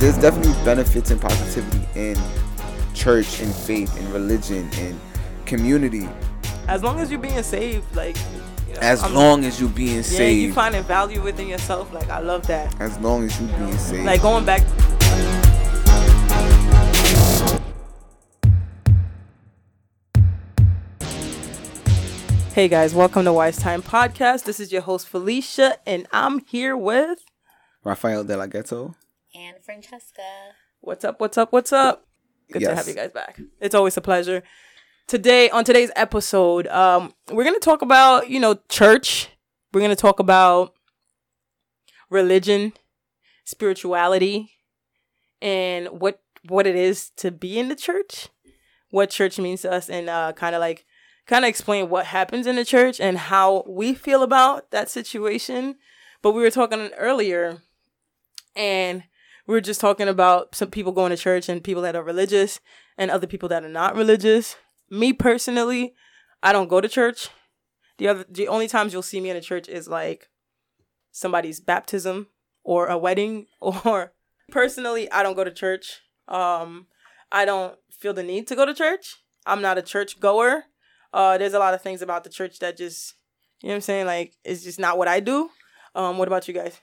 there's definitely benefits and positivity in church and faith and religion and community. As long as you're being saved, like. You know, As I'm- long as you're being Yeah, saved. you finding value within yourself. Like I love that. as long as you're being saved. Like going back. Hey guys, welcome to Wise Time Podcast. This is your host Felicia, and I'm here with Rafael de la Ghetto. And Francesca. What's up? What's up? What's up? Good to have you guys back. It's always a pleasure. Today, on today's episode, um, we're gonna talk about you know church. We're gonna talk about religion, spirituality, and what what it is to be in the church, what church means to us, and uh, kind of like kind of explain what happens in the church and how we feel about that situation. But we were talking earlier, and we were just talking about some people going to church and people that are religious and other people that are not religious. Me personally, I don't go to church. The other the only times you'll see me in a church is like somebody's baptism or a wedding or personally I don't go to church. Um I don't feel the need to go to church. I'm not a church goer. Uh there's a lot of things about the church that just you know what I'm saying like it's just not what I do. Um what about you guys?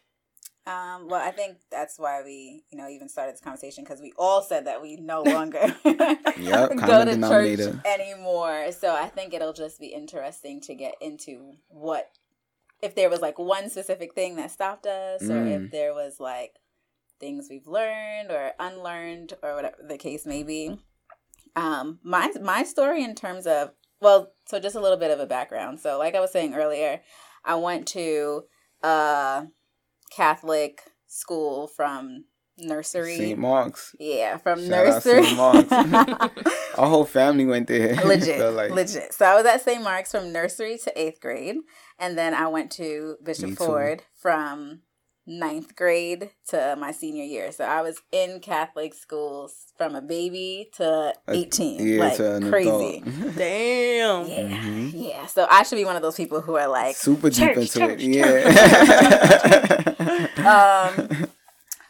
Um, well, I think that's why we, you know, even started this conversation because we all said that we no longer Yep, go to church anymore. So I think it'll just be interesting to get into what if there was like one specific thing that stopped us, or Mm. if there was like things we've learned or unlearned, or whatever the case may be. Um, my my story in terms of well, so just a little bit of a background. So, like I was saying earlier, I went to uh Catholic school from nursery. St. Mark's. Yeah, from Shout nursery. St. Mark's. Our whole family went there. legit, Felt like- legit. So I was at St. Mark's from nursery to eighth grade, and then I went to Bishop too. Ford from ninth grade to my senior year. So I was in Catholic schools from a baby to A- eighteen, Yeah, like to an crazy. adult. Damn. Yeah, Mhm. yeah. So I should be one of those people who are like Super deep into church, it. Yeah. um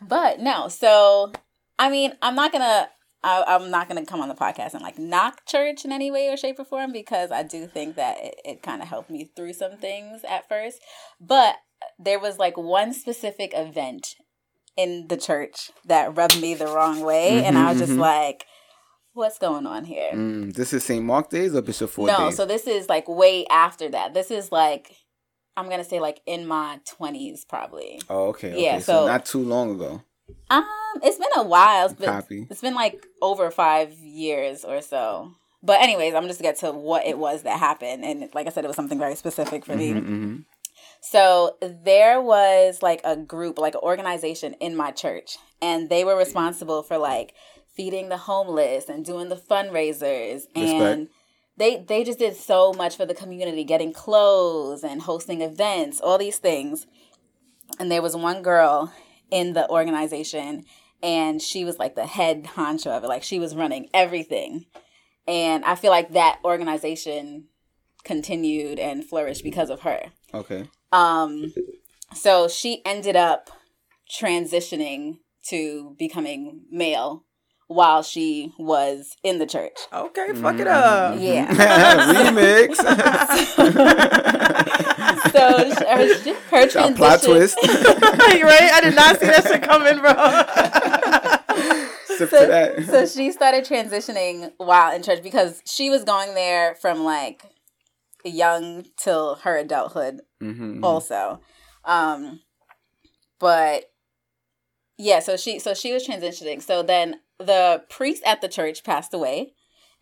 but no so i mean i'm not gonna I, i'm not gonna come on the podcast and like knock church in any way or shape or form because i do think that it, it kind of helped me through some things at first but there was like one specific event in the church that rubbed me the wrong way and i was just Mhm, mhm. like what's going on here Mm, this is St. Mark days or Bishop Ford no days? so this is like way after that this is like i'm gonna say like in my 20s probably oh, okay. okay. Yeah, so, so- not too long ago. Um, it's been a while. It's been, Copy. it's been like over five years or so. But anyways, I'm just gonna get to what it was that happened, and like I said, it was something very specific for me. So there was like a group, like an organization in my church, and they were responsible for like feeding the homeless and doing the fundraisers and they they just did so much for the community, getting clothes and hosting events, all these things. And there was one girl in the organization and she was like the head honcho of it. Like she was running everything. And I feel like that organization continued and flourished because of her. Okay. Um, so she ended up transitioning to becoming male while she was in the church. Okay, fuck it Mhm. up. Yeah. Remix. so sh- her, her A transition. plot twist. right? I did not see that shit coming, bro. Sip So, that. so she started transitioning while in church because she was going there from like young till her adulthood Mhm, mhm. also. Um, but yeah, so she so she was transitioning. So then the priest at the church passed away,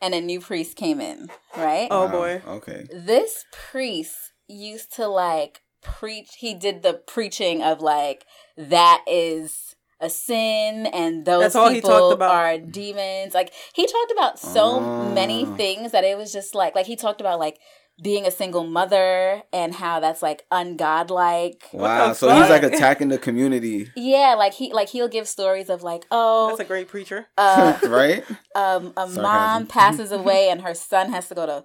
and a new priest came in. Right. Oh Wow, boy. Okay. This priest used to like preach. He did the preaching of like that is a sin and those That's all he people talked about. are demons. Like he talked about so many Ah. things that it was just like like he talked about like being a single mother and how that's like ungodlike. Wow. the So he's like attacking the community, Yeah, like he like he'll give stories of like oh That's a great preacher. uh, right? um, a Sarcasm. mom passes away and her son has to go to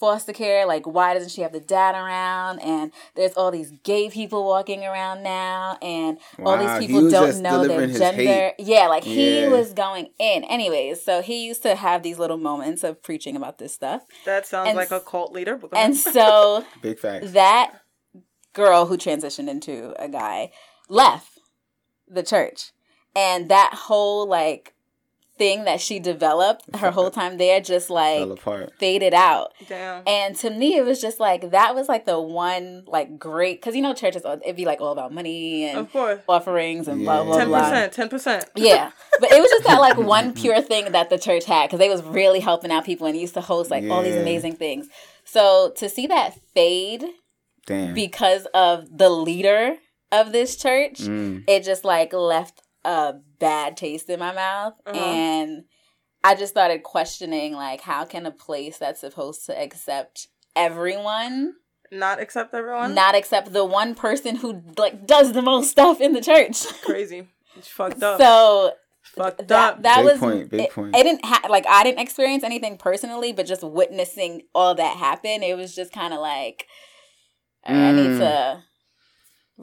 foster care. Like, why doesn't she have the dad around? And there's all these gay people walking around now, and wow, all these people don't know their gender. Yeah, like yeah. he was going in. Anyways, so he used to have these little moments of preaching about this stuff. That sounds and, like a cult leader. And so, big fact. That girl who transitioned into a guy left the church. And that whole like thing that she developed her whole time there just like faded out. Damn. And to me, it was just like that was like the one like great because you know churches it'd be like all about money and of course. offerings and yeah. blah blah 10%, blah. Ten percent, ten percent. Yeah, but it was just that like one pure thing that the church had because they was really helping out people and used to host like yeah. all these amazing things. So to see that fade, Damn. because of the leader of this church, mm. it just like left a bad taste in my mouth uh-huh. and I just started questioning like how can a place that's supposed to accept everyone not accept everyone? Not accept the one person who like does the most stuff in the church. Crazy. It's fucked up. So fucked that, up. That big was point, big it, point. I didn't have like I didn't experience anything personally, but just witnessing all that happen, it was just kind of like mm. I need mm. to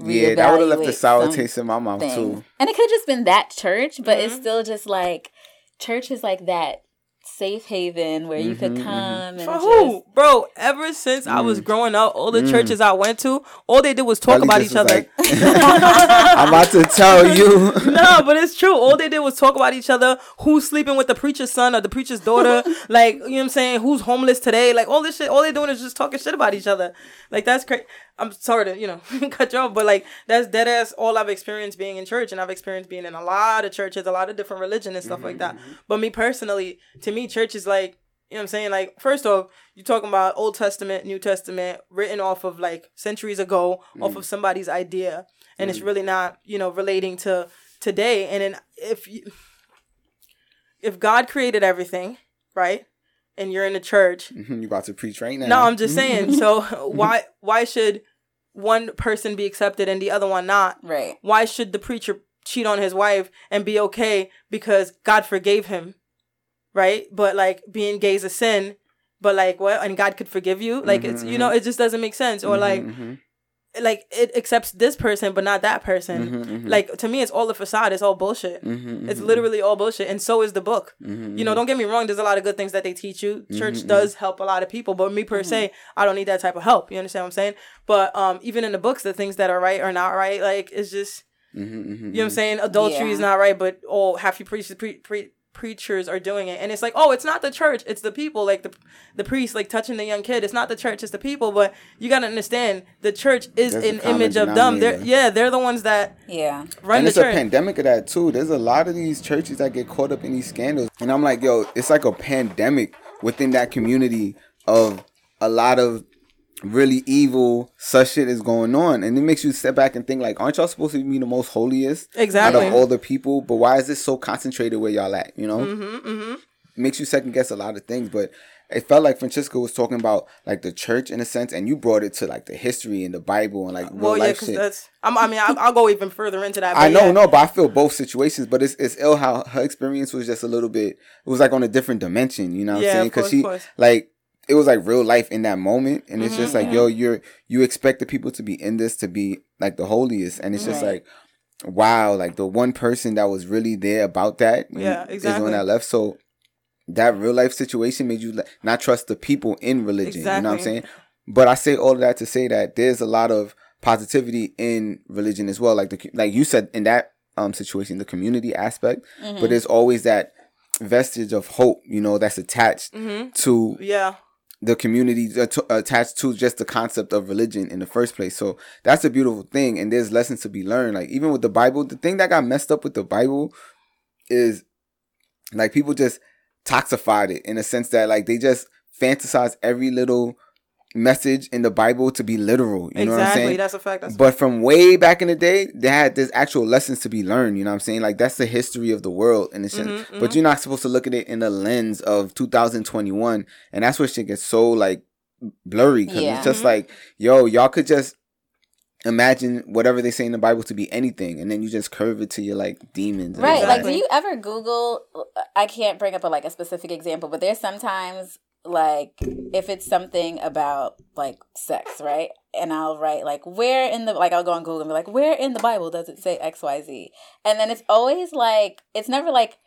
yeah, that would have left a sour taste in my mouth too. And it could have just been that church, but mm-hmm. it's still just like church is like that safe haven where you mm-hmm, could mm-hmm. come mm-hmm. and For just... who, bro? Ever since mm. I was mm. growing up, all the mm. churches I went to, all they did was talk about each other. Like, I'm about to tell you. no, but it's true. All they did was talk about each other. Who's sleeping with the preacher's son or the preacher's daughter? like, you know what I'm saying? Who's homeless today? Like all this shit. All they're doing is just talking shit about each other. Like that's crazy. I'm sorry to you know cut you off, but like that's dead ass all I've experienced being in church, and I've experienced being in a lot of churches, a lot of different religion and stuff mm-hmm, like that. Mm-hmm. But me personally, to me, church is like you know what I'm saying? Like, first off, you're talking about Old Testament, New Testament, written off of like centuries ago, mm. off of somebody's idea. And mm. it's really not, you know, relating to today. And then if you, if God created everything, right? And you're in the church. Mm-hmm, you about to preach right now. No, I'm just saying. so why why should one person be accepted and the other one not? Right. Why should the preacher cheat on his wife and be okay because God forgave him? right? But like being gay is a sin, but like what? And God could forgive you? Like mm-hmm, it's you know mm-hmm. it just doesn't make sense. Or like mm-hmm. Like it accepts this person but not that person. Mm-hmm, mm-hmm. like to me, it's all a facade. It's all bullshit. Mm-hmm, mm-hmm. it's literally all bullshit, and so is the book. Mm-hmm, mm-hmm. You know, don't get me wrong. There's a lot of good things that they teach you. Church does help a lot of people, but me per se, I don't need that type of help. You understand what I'm saying? But um, even in the books, the things that are right or not right, like it's just. You know what I'm saying? Adultery yeah. is not right, but oh, half you preach pre- pre- preachers are doing it. And it's like oh it's not the church it's the people. Like the the priest like touching the young kid it's not the church it's the people. But you got to understand the church is There's an image of them. They're yeah they're the ones that yeah. run and the it's church. a pandemic of that too. There's a lot of these churches that get caught up in these scandals. And i'm like yo it's like a pandemic within that community of a lot of really evil such shit is going on and it makes you step back and think like aren't y'all supposed to be the most holiest exactly out of all the people but why is this so concentrated where y'all at you know mm-hmm, mm-hmm. makes you second guess a lot of things but it felt like Francesca was talking about like the church in a sense, and you brought it to like the history and the Bible and like real well, yeah, life shit. That's, I'm, i mean, I'll, I'll, go even further into that. I know, yeah. no, but I feel both situations. But it's it's ill how her experience was just a little bit. It was like on a different dimension. You know what yeah, I'm saying? Because she like it was like real life in that moment and it's mm-hmm, just like yo you're you expect the people to be in this to be like the holiest and it's just right. like wow like the one person that was really there about that yeah exactly is one that left so that real life situation made you not trust the people in religion exactly. you know what i'm saying but i say all of that to say that there's a lot of positivity in religion as well like the like you said in that um situation the community aspect mm-hmm. but there's always that vestige of hope you know that's attached mm-hmm. to yeah the community attached to just the concept of religion in the first place. So that's a beautiful thing, and there's lessons to be learned. Like even with the Bible, the thing that got messed up with the Bible is like people just toxified it in a sense that like they just fantasize every little message in the Bible to be literal. You exactly. know what I'm saying? That's a fact. That's but from way back in the day, they had there's actual lessons to be learned. You know what I'm saying? Like that's the history of the world in a sense. Mm-hmm, mm-hmm. But you're not supposed to look at it in the lens of 2021, and that's where shit gets so like blurry because yeah. it's just mm-hmm. like, yo, y'all could just imagine whatever they say in the Bible to be anything, and then you just curve it to your like demons. Right. Like, do you ever Google? I can't bring up a like a specific example, but there's sometimes like if it's something about like sex, right? And I'll write like where in the like I'll go on Google and be like where in the Bible does it say X Y Z? And then it's always like it's never like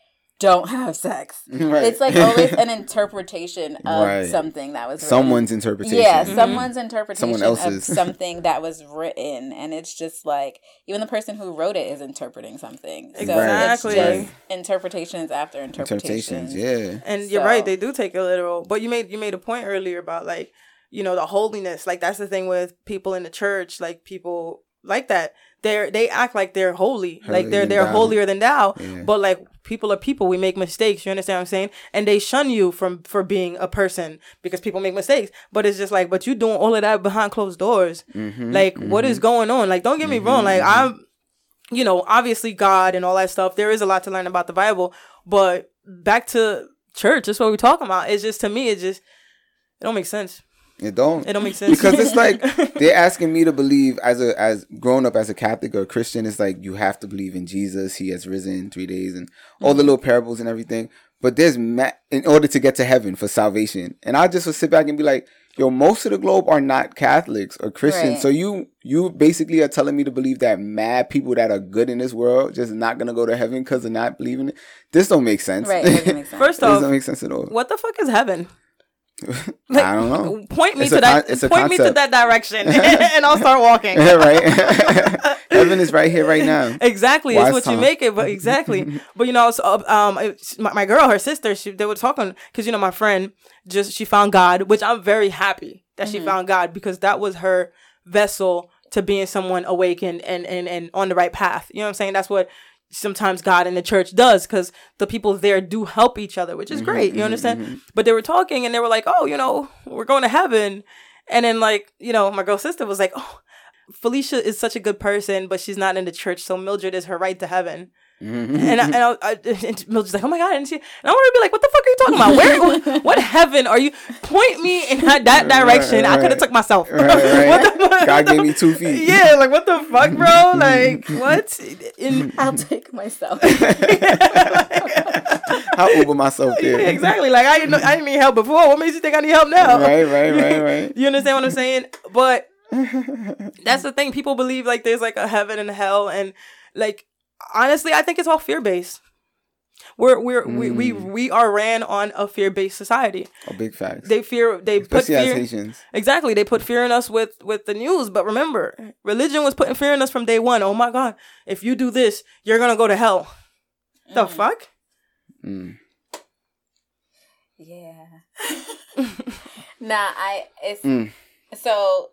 don't have sex. Right. It's like always an interpretation of right. something that was written. someone's interpretation. Yeah, mm-hmm. someone's interpretation Someone else's. of something that was written, and it's just like even the person who wrote it is interpreting something. So exactly. it's just interpretations after interpretations. interpretations yeah, and so. you're right. They do take a literal. But you made you made a point earlier about like you know the holiness. Like that's the thing with people in the church. Like people like that they're they act like they're holy, like they're they're thou. holier than thou. Yeah. But like people are people, we make mistakes. You understand what I'm saying? And they shun you from for being a person because people make mistakes. But it's just like, but you doing all of that behind closed doors. Mm-hmm, like, mm-hmm. What is mm-hmm. going on? Like, don't get me mm-hmm, wrong. Like, mm-hmm. I'm, you know, obviously God and all that stuff. There is a lot to learn about the Bible. But back to church, that's what we're talking about. It's just to me, it just it don't make sense. It don't. It don't make sense because it's like they're asking me to believe as a as grown up as a Catholic or a Christian. It's like you have to believe in Jesus. He has risen three days and all mm-hmm. the little parables and everything. But there's ma- in order to get to heaven for salvation, and I just would sit back and be like, "Yo, most of the globe are not Catholics or Christians. Right. So you you basically are telling me to believe that mad people that are good in this world just not gonna go to heaven because they're not believing it. This don't make sense. Right. Make sense. First off, doesn't make sense at all. What the fuck is heaven? Like, I don't know. Point me it's to that. Con- point concept. me to that direction, and I'll start walking. right. Heaven is right here, right now. Exactly. Wise it's what time. you make it, but exactly. but you know, so, um, my, my girl, her sister, she they were talking because you know my friend just she found God, which I'm very happy that mm-hmm. she found God because that was her vessel to being someone awakened and and and on the right path. You know what I'm saying? That's what sometimes God and the church does because the people there do help each other, which is mm-hmm, great. You mm-hmm, understand? Mm-hmm. But they were talking and they were like, oh, you know, we're going to heaven. And then, like, you know, my girl sister was like, oh, Felicia is such a good person, but she's not in the church. So Mildred is her right to heaven. Mm-hmm. And I, and, I, I, and Mildred's like, oh my god, and she, and I want to be like, what the fuck are you talking about? Where, what, what heaven are you? Point me in that, that direction. Right, right. I could have took myself. Right, right. God gave me two feet. Yeah, like what the fuck, bro? Like what? In, I'll take myself. I'll Uber myself there. Yeah, exactly. Like I didn't, I didn't need help before. What makes you think I need help now? Right, right, right, right. you understand what I'm saying? But that's the thing. People believe like there's like a heaven and hell, and like honestly, I think it's all fear based. We're we're mm. we, we mm. we are ran on a fear based society. A big fact. They fear they Especially put fear exactly. They put fear in us with with the news. But remember, religion was putting fear in us from day one. Oh my god, if you do this, you're gonna go to hell. Mm. The fuck. Mm. Yeah. nah, I it's mm. so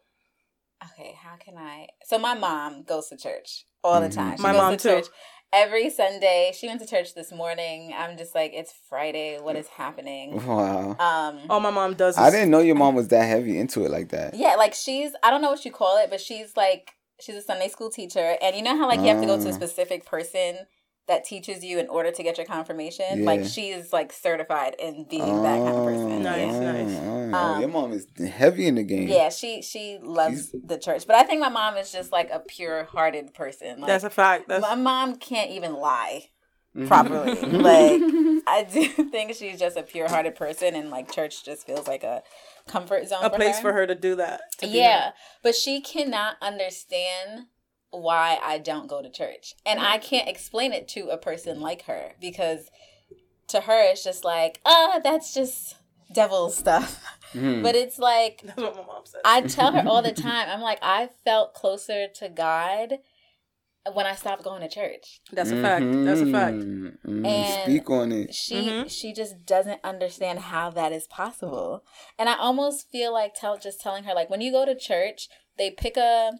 okay. How can I? So my mom goes to church all the mm-hmm. time. She My mom to too. Church every Sunday. She went to church this morning. I'm just like, it's Friday. What is happening? Wow. Um. Oh, my mom does. This. I didn't know your mom was that heavy into it like that. Yeah, like she's. I don't know what you call it, but she's like she's a Sunday school teacher, and you know how like you have to go to a ah. specific person that teaches you in order to get your confirmation. Yeah. Like she's like certified in being oh, that kind of person. Oh, nice, yeah. nice. Oh, um, your mom is heavy in the game. Yeah, she she loves She's... the church, but I think my mom is just like a pure hearted person. Like, That's a fact. That's... My mom can't even lie mm-hmm. properly. like I do think she's just a pure hearted person, and like church just feels like a comfort zone. A for place her. for her to do that. To yeah, but she cannot understand why I don't go to church. And I can't explain it to a person like her because to her it's just like, oh, that's just devil stuff. Mm. But it's like That's what my mom said. I tell her all the time, I'm like, I felt closer to God when I stopped going to church. That's a fact. That's a fact. Mm-hmm. And speak on it. She mm-hmm. she just doesn't understand how that is possible. And I almost feel like tell just telling her like when you go to church, they pick a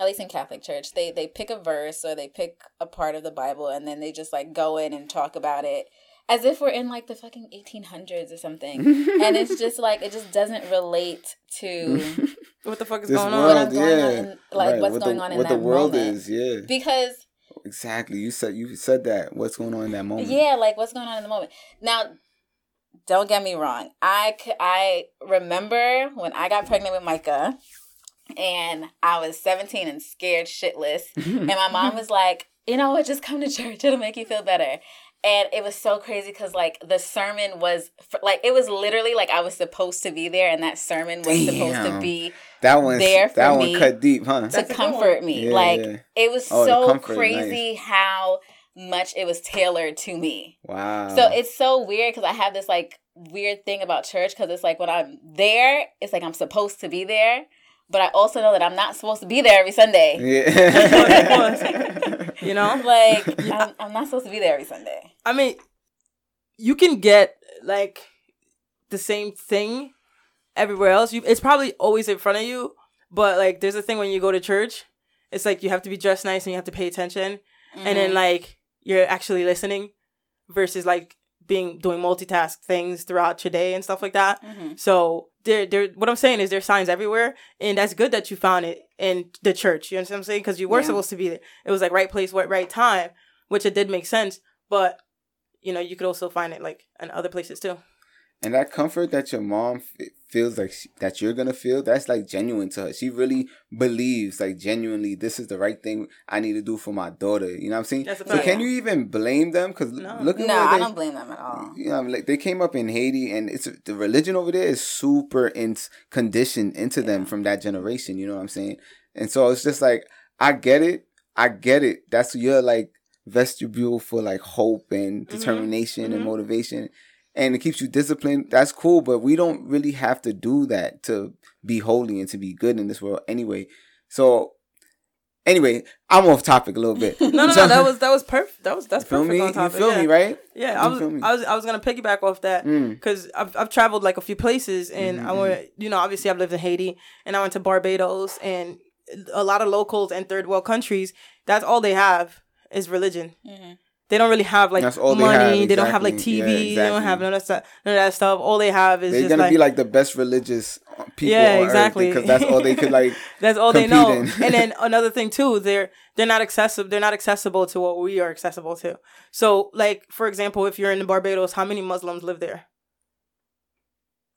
at least in Catholic Church, they they pick a verse or they pick a part of the Bible and then they just like go in and talk about it as if we're in like the fucking 1800s or something. and it's just like it just doesn't relate to what the fuck is going world, on, yeah. going on in, like right. what's what going the, on in what that the world moment. is, yeah. Because exactly, you said you said that what's going on in that moment. Yeah, like what's going on in the moment. Now don't get me wrong. I I remember when I got pregnant with Micah and I was 17 and scared shitless. Mm-hmm. and my mom mm-hmm. was like, you know what, just come to church. It'll make you feel better. and it was so crazy because like the sermon was like it was literally like I was supposed to be there, and that sermon was Damn. supposed to be that one there for that me one cut deep, huh? To comfort me, yeah, like yeah. it was oh, so crazy nice. how much it was tailored to me. Wow! So it's so weird because I have this like weird thing about church because it's like when I'm there, it's like I'm supposed to be there, but I also know that I'm not supposed to be there every Sunday. Yeah. you know, like I'm, I'm not supposed to be there every Sunday. I mean, you can get like the same thing everywhere else. You, it's probably always in front of you, but like there's a thing when you go to church, it's like you have to be dressed nice and you have to pay attention, mm-hmm. and then mm-hmm. like you're actually listening, versus like being doing multitask things throughout your day and stuff like that. Mm-hmm. So there, there. What I'm saying is there's signs everywhere, and that's good that you found it in the church. You understand what I'm saying? Because you were yeah. supposed to be there. It was like right place, right time, which it did make sense. But you know, you could also find it like in other places too. And that comfort that your mom f- feels like she, that you're gonna feel, that's like genuine to her. She really believes, like genuinely, this is the right thing I need to do for my daughter. You know what I'm saying? so can you even blame them? Because no, look at no, I don't blame them at all. You know, like they came up in Haiti, and it's the religion over there is super in, conditioned into yeah. them from that generation. You know what I'm saying? And so it's just like I get it, I get it. That's your like vestibule for like hope and mm-hmm. determination mm-hmm. and motivation and it keeps you disciplined, that's cool. But we don't really have to do that to be holy and to be good in this world anyway. So anyway, I'm off topic a little bit. no, no, no, that was that was perfect. That was that's perfect me? on topic. You feel yeah. me, right? Yeah, I was, I was I was gonna piggyback off that because mm. I've I've traveled like a few places and mm-hmm. I went, you know, obviously I've lived in Haiti and I went to Barbados and a lot of locals and third world countries. That's all they have is religion. Mm-hmm. They don't really have like money. They, have, exactly. they, don't have like TV. Yeah, exactly. They don't have none of that, none of that stuff. All they have is they're gonna like, be like the best religious people. Yeah, exactly. Because that's all they could like. that's all they know. and then another thing too, they're they're not accessible. They're not accessible to what we are accessible to. So, like for example, if you're in the Barbados, how many Muslims live there?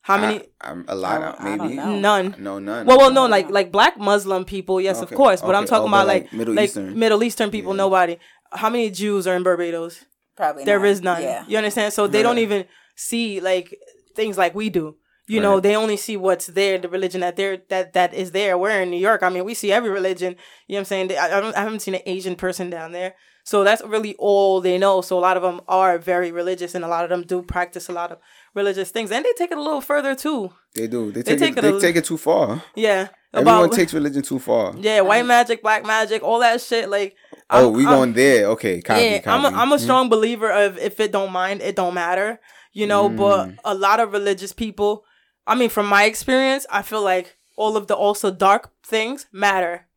How many? I, I'm a lot. of, maybe none. No, none. Well, well, no, like like black Muslim people, yes, okay. of course. But okay. I'm talking oh, about like, like Middle like Eastern. Middle Eastern people. Yeah. Nobody how many Jews are in Barbados? Probably there none. is none. Yeah. You understand? So they don't even see like things like we do. You right. know, they only see what's there, the religion that there that that is there. We're in New York. I mean, we see every religion. You know what I'm saying? I, I, I haven't seen an Asian person down there. So that's really all they know. So a lot of them are very religious, and a lot of them do practice a lot of religious things, and they take it a little further too. They do. They take, they take it. it they take it too far. Yeah. Everyone takes religion too far. Yeah, white magic, black magic, all that shit. Like Oh, I'm, we going I'm, there. Okay, copy, yeah. Copy. I'm a, I'm a mm. strong mm. believer of if it don't mind, it don't matter. You know, mm. but a lot of religious people. I mean, from my experience, I feel like all of the also dark things matter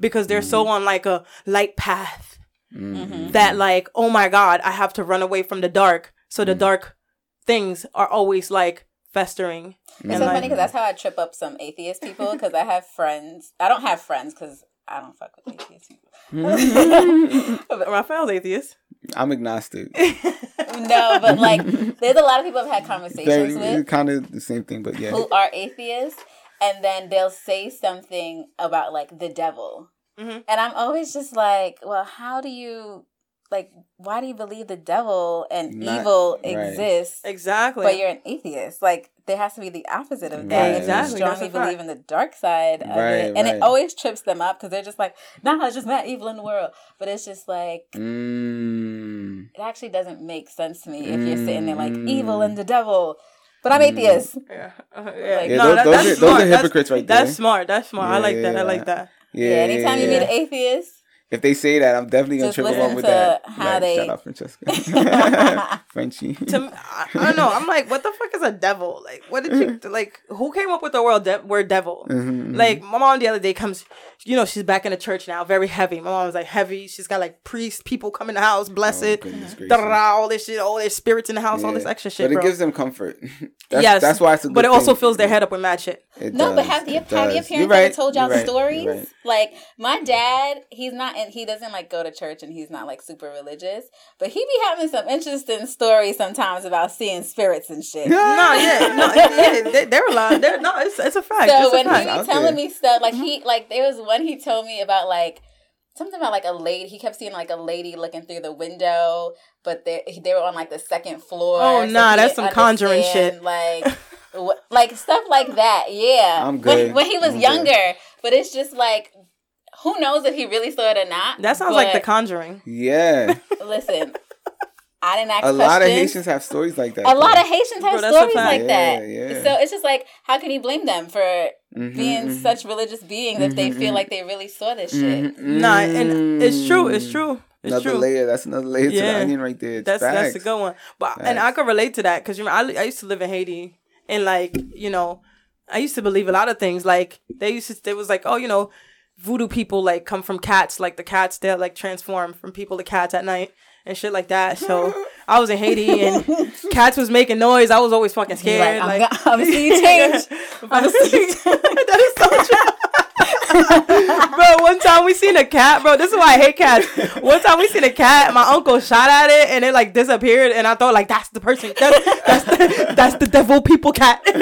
because they're mm. so on like a light path mm-hmm. that like oh my god, I have to run away from the dark. So the mm. dark things are always like festering. It's so like, funny because that's how I trip up some atheist people because I have friends. I don't have friends because I don't fuck with atheist people. Raphael's atheist. I'm agnostic. no, but like, there's a lot of people I've had conversations They're, with. Kind of the same thing, but yeah. Who are atheists, and then they'll say something about like the devil. Mm-hmm. And I'm always just like, well, how do you like why do you believe the devil and Not, evil right. exists exactly but you're an atheist like there has to be the opposite of that right. exactly. you strongly believe in the dark side of right, it and it always trips them up because they're just like no nah, it's just not evil in the world but it's just like mm. it actually doesn't make sense to me mm. if you're sitting there like evil and the devil but I'm mm. atheist. Yeah, uh, yeah. yeah. no, those, that, those, are, those, are, hypocrites that's, right there. That's smart. That's smart. Yeah, I like that. I like that. Yeah. anytime you meet an atheist, if they say that, I'm definitely gonna trip along with that. How like, they... Shout out, Francesca. Frenchie. To, I, I, don't know. I'm like, what the fuck is a devil? Like, what did you like? Who came up with the word de- word devil? Mm-hmm, mm-hmm. like, my mom the other day comes. You know, she's back in the church now, very heavy. My mom was like heavy. She's got like priests, people come in the house, bless oh, it, all this shit, all their spirits in the house, yeah. all this extra shit. But it bro. gives them comfort. That's, yes, that's why it's a good But it thing. also fills their head up with mad shit. It no, does. but have, you, have your parents right. ever told y'all right. stories? Right. Like my dad, he's not, and he doesn't like go to church, and he's not like super religious, but he be having some interesting stories sometimes about seeing spirits and shit. no, yeah, no, yeah, they, they're lying. They're, no, it's, it's a fact. So it's when fact. he be telling me stuff, like he, mm-hmm. like there was one he told me about like something about like a lady. He kept seeing like a lady looking through the window, but they they were on like the second floor. Oh so nah, that's some conjuring shit. Like. wh- Like stuff like that, yeah. I'm When, good. when he was I'm good. younger, but it's just like, who knows if he really saw it or not? That sounds like The Conjuring. Yeah, Listen, I didn't ask a lot of. Haitians have stories like that. A lot of Haitians have Bro, stories like Yeah, that. yeah. So it's just like, how can you blame them for Mhm, being mhm. such religious beings if they feel mhm. like they really saw this shit? Mhm, Nah, and it's true. It's mm. true. It's another true. layer. That's another layer to the onion right there. It's That's that's a good one. But and I Facts. could relate to that because you know I, I used to live in Haiti and like you know I used to believe a lot of things. Like they used to they was like oh you know voodoo people like come from cats like the cats they like transform from people to cats at night and shit like that. So I was in Haiti and cats was making noise. I was always fucking scared. like, I'm, Like, I'm seeing change. I'm seeing that is so true. Bro, one time we seen a cat, bro. This is why I hate cats. One time we seen a cat, my uncle shot at it and it like disappeared, and I thought like that's the person, that's that's the, that's the devil people cat.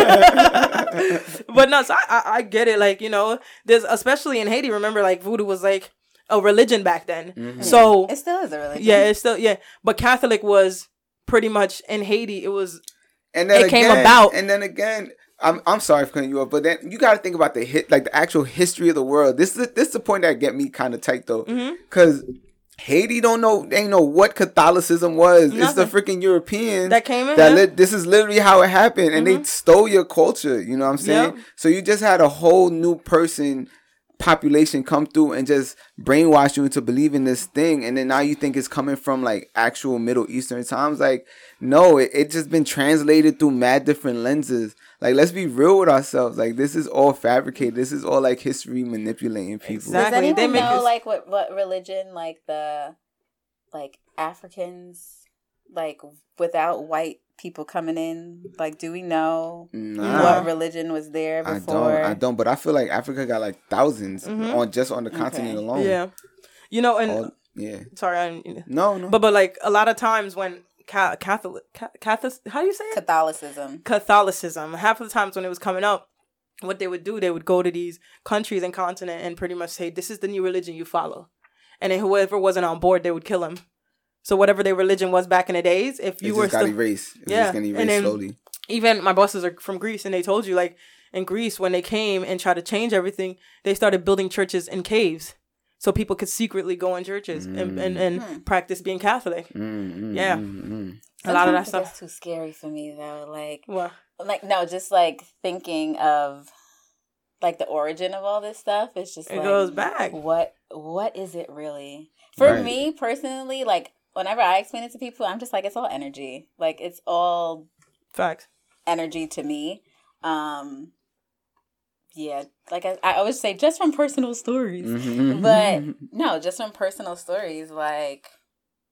but no, so I, I I get it. Like you know, there's especially in Haiti. Remember, like voodoo was like a religion back then. Mm-hmm. So It still is a religion. yeah, it's still yeah, but Catholic was pretty much in Haiti. It was and then it came about. And then again, I'm I'm sorry for cutting you off, but then you got to think about the hit, like the actual history of the world. This is this is the point that get me kind of tight though, Mm-hmm. because Haiti don't know, they ain't know what Catholicism was. It's the freaking Europeans That came in, That lit, this is literally how it happened, and they stole your culture. You know what I'm saying? Yep. So you just had a whole new person population come through and just brainwash you into believing this thing and then now you think it's coming from like actual middle eastern times like no it, it just been translated through mad different lenses. Like let's be real with ourselves. Like this is all fabricated. This is all like history manipulating people. Does anyone They make know us- like what what religion like the like Africans like without white people coming in? Like, do we know Nah. what religion was there before? I don't I don't but I feel like Africa got like 1000s on just on the continent alone Mm-hmm. yeah, you know, and All- yeah sorry, I didn't, no no But but like a lot of times when ca- Catholic ca- Catholic how do you say it? Catholicism. Catholicism. Half of the times when it was coming up, what they would do, they would go to these countries and continent and pretty much say, "This is the new religion you follow," and then whoever wasn't on board, they would kill him. So whatever their religion was back in the days, if it you just were got still, erased it's Yeah, just gonna and then- slowly even my bosses are from Greece, and they told you like in Greece when they came and tried to change everything, they started building churches in caves. So people could secretly go in churches and, and, and practice being Catholic. Mm, mm, Yeah. mm, mm. A lot of that stuff. gets too scary for me though. Like, Well, like no, just like thinking of like the origin of all this stuff. It's just it like, goes back. what what is it really for Right. me personally like whenever i explain it to people i'm just like it's all energy like it's all Facts. energy to me um yeah like i, I always say just from personal stories Mhm. but no just from personal stories like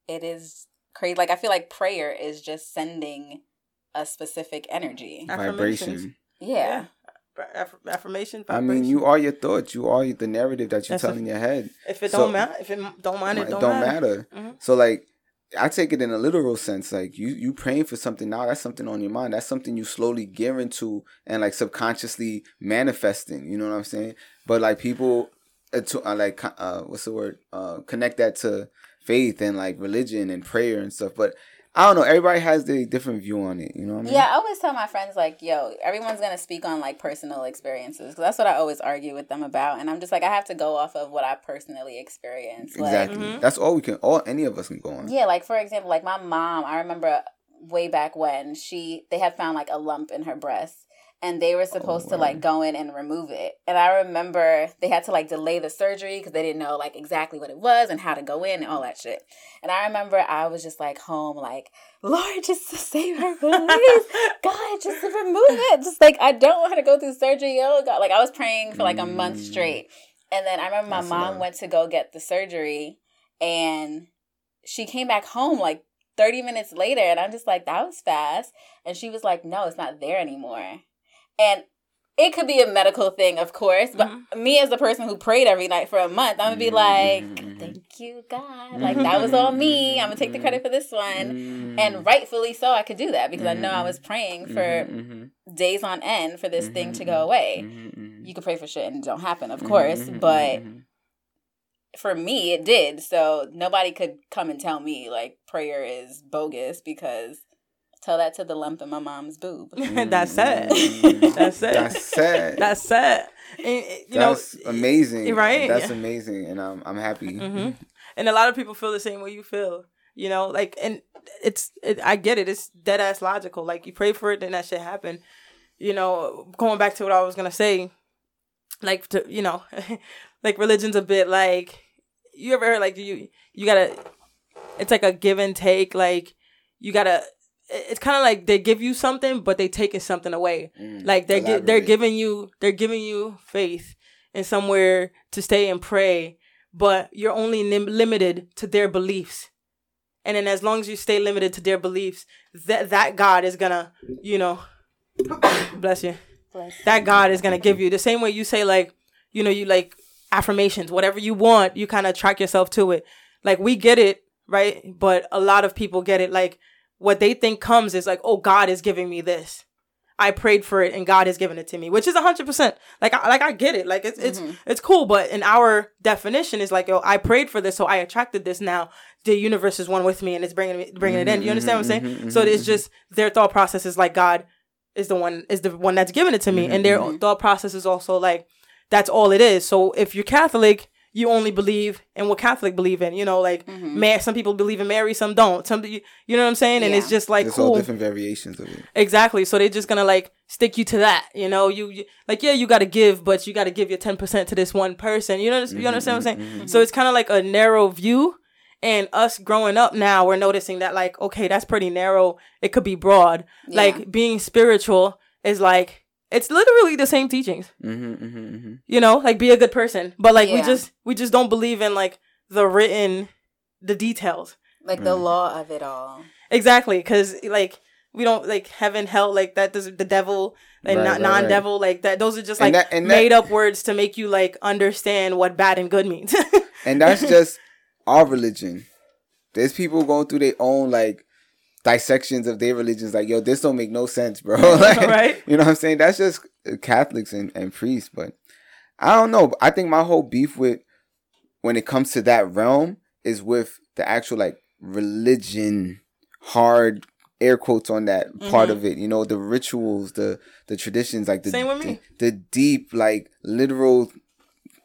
it is crazy like i feel like prayer is just sending a specific energy vibration yeah Aff- affirmation. I mean, you are your thoughts. You are the narrative that you're That's a- telling your head. If it So- don't matter, if it don't mind, it it don't, don't matter. matter. Mhm. So like, I take it in a literal sense. Like you, you praying for something now. That's something on your mind. That's something you slowly gear into and like subconsciously manifesting. You know what I'm saying? But like people, uh, to, uh, like uh, what's the word? Uh, connect that to faith and like religion and prayer and stuff. But I don't know. Everybody has their different view on it. You know what I mean? Yeah, I always tell my friends like, "Yo, everyone's gonna speak on like personal experiences because that's what I always argue with them about." And I'm just like, I have to go off of what I personally experienced. Like, Exactly. Mm-hmm. That's all we can. All any of us can go on. yeah, like for example, like my mom, I remember way back when she they had found like a lump in her breast. And they were supposed to like go in and remove it. And I remember they had to like delay the surgery because they didn't know like exactly what it was and how to go in and all that shit. And I remember I was just like home, like, Lord, just to save her, please. God, just to remove it. Just like, I don't want to go through surgery. Oh, God. Like, I was praying for like a month Mm. straight. And then I remember my That's mom went to go get the surgery and she came back home like 30 minutes later. And I'm just like, that was fast. And she was like, no, it's not there anymore. And it could be a medical thing, of course, but mm-hmm. me as the person who prayed every night for a month, I'm gonna be like, Mhm. "Thank you, God." Mm-hmm. Like that was all me. Mm-hmm. I'm gonna take the credit for this one, and rightfully so. I could do that because I know I was praying for days on end for this thing to go away. You could pray for shit and it don't happen, of course, but for me, it did. So nobody could come and tell me like prayer is bogus because tell that to the lump in my mom's boob. That's sad. Mm. That's sad. That's sad. That's sad. And, you That's know, amazing. right? That's amazing, and I'm I'm happy. hmm And a lot of people feel the same way you feel. You know, like, and it's, it, I get it. It's dead ass logical. Like, you pray for it, then that shit happen. You know, going back to what I was gonna say, like, to you know, like religion's a bit like, you ever heard like you you gotta, it's like a give and take. Like, you gotta. It's kind of like they give you something, but they taking something away. Mm, Like they're gi- they're giving you they're giving you faith and somewhere to stay and pray, but you're only lim- limited to their beliefs. And then as long as you stay limited to their beliefs, that that God is gonna, you know, bless you. That God is gonna give you the same way you say like, you know, you like affirmations, whatever you want, you kind of track yourself to it. Like we get it, right? But a lot of people get it like what they think comes is like, oh, God is giving me this. I prayed for it and God has given it to me, which is hundred percent. Like, I, like I get it. Like it's it's mm-hmm. it's cool, but in our definition is like, oh, I prayed for this, so I attracted this. Now the universe is one with me and it's bringing me bringing it in. You understand what I'm saying? Mm-hmm, so mm-hmm, it's just their thought process is like God is the one is the one that's giving it to me, and their thought process is also like that's all it is. So if you're Catholic, you only believe in what Catholic believe in. You know, like mm-hmm. Ma- some people believe in Mary, some don't. Some you, you know what I'm saying, and it's just like There's all cool. different variations of it. Exactly. So they're just gonna like stick you to that. You know, you, you like yeah, you gotta give, but you gotta give your ten percent to this one person. You know, you mm-hmm, understand what I'm saying? Mm-hmm, so it's kind of like a narrow view. And us growing up now, we're noticing that like, okay, that's pretty narrow. It could be broad. Like being spiritual is like it's literally the same teachings. Mm-hmm, mm-hmm, mm-hmm. You know, like be a good person. But like we just we just don't believe in like the written the details. Like the law of it all. Exactly, because like we don't like heaven, hell, like that. Does the devil and Right, not right, non-devil like that? Those are just like And that- and that- made up words to make you like understand what bad and good means. And that's just our religion. There's people going through their own like dissections of their religions. Like, yo, this don't make no sense, bro. like, Right. You know what I'm saying? That's just Catholics and, and priests. But I don't know. I think my whole beef with when it comes to that realm is with the actual like religion, hard air quotes on that part of it. You know, the rituals, the the traditions, like the Mm-hmm. Same with me. The, the deep, like literal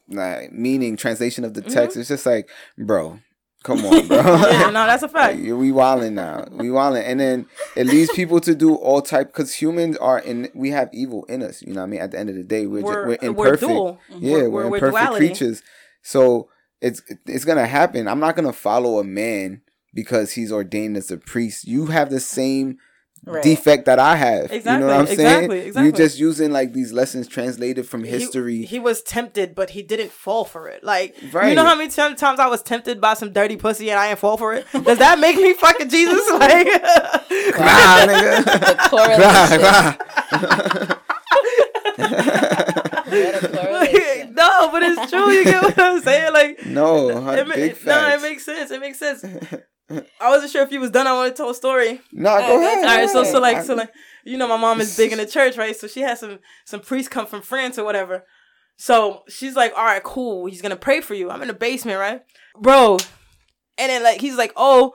like meaning translation of the text. It's just like, bro, come on, bro. Yeah, no, that's a fact. We wilding now. We wilding, and then it leads people to do all type because humans are in. We have evil in us. You know what I mean? At the end of the day, we're We're- we're, we're imperfect. Yeah, We're- we're, we're- we're imperfect duality. creatures. So it's it's gonna happen. I'm not gonna follow a man because he's ordained as a priest. You have the same Right. defect that I have. You know what I'm saying? exactly, You're just using like these lessons translated from history. He, he was tempted, but he didn't fall for it. Like, you know how many t- times I was tempted by some dirty pussy and I didn't fall for it? Does that make me fucking Jesus? Like, Nah, nigga. The correlation. What a correlation. no, but it's true. You get what I'm saying? Like, no, huh, it, ma- no, it makes sense. It makes sense. I wasn't sure if you was done. I want to tell a story. no, go ahead. All right, so so go like ahead. so like you know my mom is big in the church, right? So she has some some priests come from France or whatever. So she's like, all right, cool. He's gonna pray for you. I'm in the basement, right, bro? And then like he's like, oh,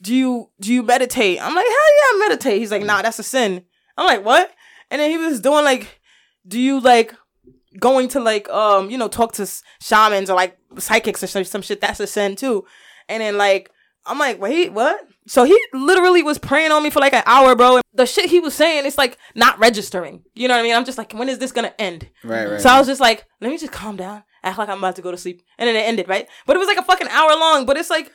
do you do you meditate? I'm like, hell yeah, I meditate. He's like, nah, that's a sin. I'm like, what? And then he was doing like, do you like going to like um you know talk to shamans or like psychics or some, some shit? That's a sin too. And then like I'm like, wait, what? So he literally was praying on me for like an hour, bro. And the shit he was saying, it's like not registering. You know what I mean? I'm just like, when is this gonna end? Right, right. So I was just like, let me just calm down, act like I'm about to go to sleep, and then it ended, right? But it was like a fucking hour long. But it's like,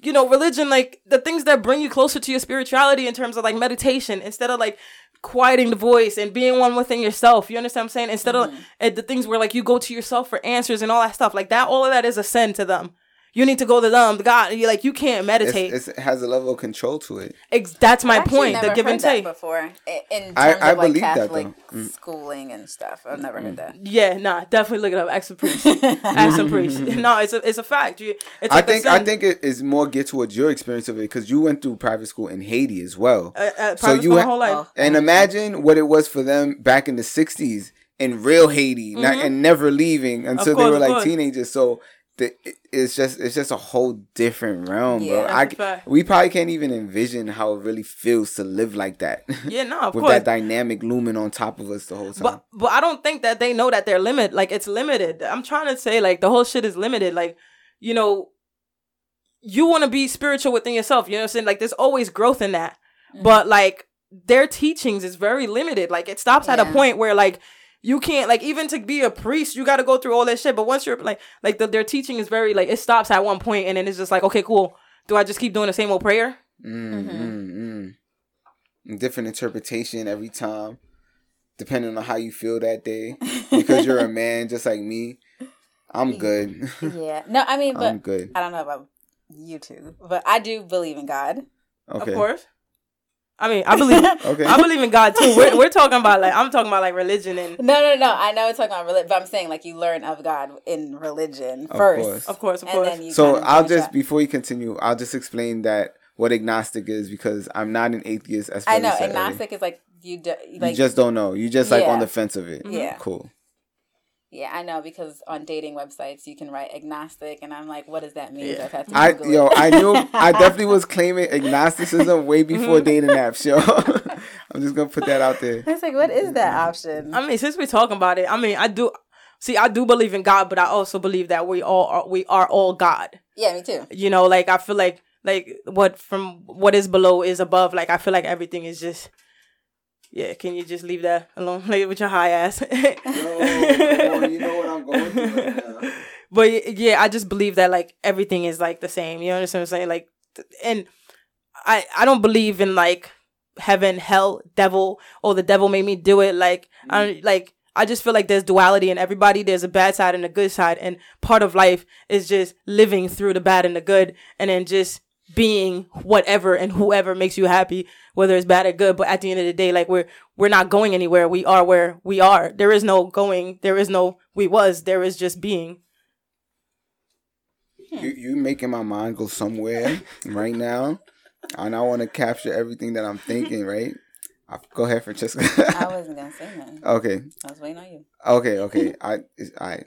you know, religion, like the things that bring you closer to your spirituality in terms of like meditation, instead of like quieting the voice and being one within yourself. You understand what I'm saying? Instead of uh, the things where like you go to yourself for answers and all that stuff, like that, all of that is a sin to them. You need to go to them, God. You like you can't meditate. It's, it's, it has a level of control to it. Ex- that's my I've point. never The give heard and that take. before in, in terms I- I of like believe that, Catholic though. Mm. schooling and stuff. I've never heard that. Yeah, nah, definitely look it up. Ask a priest. Ask a priest. No, it's a it's a fact. You, it's I think I think it is more get towards your experience of it because you went through private school in Haiti as well. Uh, uh, So you school my ha- whole life. Oh. and imagine what it was for them back in the '60s in real Haiti, not, and never leaving until they Mm-hmm. were like course. teenagers. So the, it's just it's just a whole different realm, Yeah, bro. that's a I we probably can't even envision how it really feels to live like that. Yeah, no, of with course. that dynamic looming on top of us the whole time. But but I don't think that they know that they're limit. Like it's limited. I'm trying to say like the whole shit is limited. Like you know, you want to be spiritual within yourself. You know what I'm saying? Like there's always growth in that. Mm-hmm. But like their teachings is very limited. Like it stops at a point where like you can't like even to be a priest you got to go through all that shit. But once you're like like the, their teaching is very like it stops at one point and then it's just like okay cool. Do I just keep doing the same old prayer? Mm, Mm-hmm. mm, mm. Different interpretation every time, depending on how you feel that day. Because you're a man just like me. I'm good. Yeah. No, I mean, but I'm good. I don't know about you two, but I do believe in God. Okay. Of course. I mean, I believe Okay. I believe in God too. We're, we're talking about like I'm talking about like religion and No, no, no. I know we're talking about religion, but I'm saying like you learn of God in religion Of first. course. of course, of course. So kind of I'll just out. before you continue, I'll just explain that what agnostic is because I'm not an atheist. As I Philly know said earlier. agnostic is like you do, like you just don't know. You just like on the fence of it. Yeah. Cool. Yeah, I know because on dating websites you can write agnostic, and I'm like, what does that mean? Yeah. I've had to I Google yo. I knew I definitely was claiming agnosticism way mm-hmm. before dating apps, yo. I'm just gonna put that out there. I was like, what is that option? I mean, since we're talking about it, I mean, I do see. I do believe in God, but I also believe that we all are, we are all God. yeah, me too. You know, like I feel like like what from what is below is above. Like I feel like everything is just. Yeah, can you just leave that alone? Like with your high ass. you know what I'm going through right now. but yeah, I just believe that like everything is like the same. You understand what I'm saying? Like, and I I don't believe in like heaven, hell, devil, or the devil made me do it. Like I don't mm. like. I just feel like there's duality in everybody. There's a bad side and a good side, and part of life is just living through the bad and the good, and then just being whatever and whoever makes you happy, whether it's bad or good. But at the end of the day, like we're we're not going anywhere. We are where we are. There is no going. There is no we was. There is just being. You you making my mind go somewhere right now, and I want to capture everything that I'm thinking. Right? I, go ahead, Francesca. I wasn't gonna say nothing. okay, I was waiting on you. okay, okay. I I.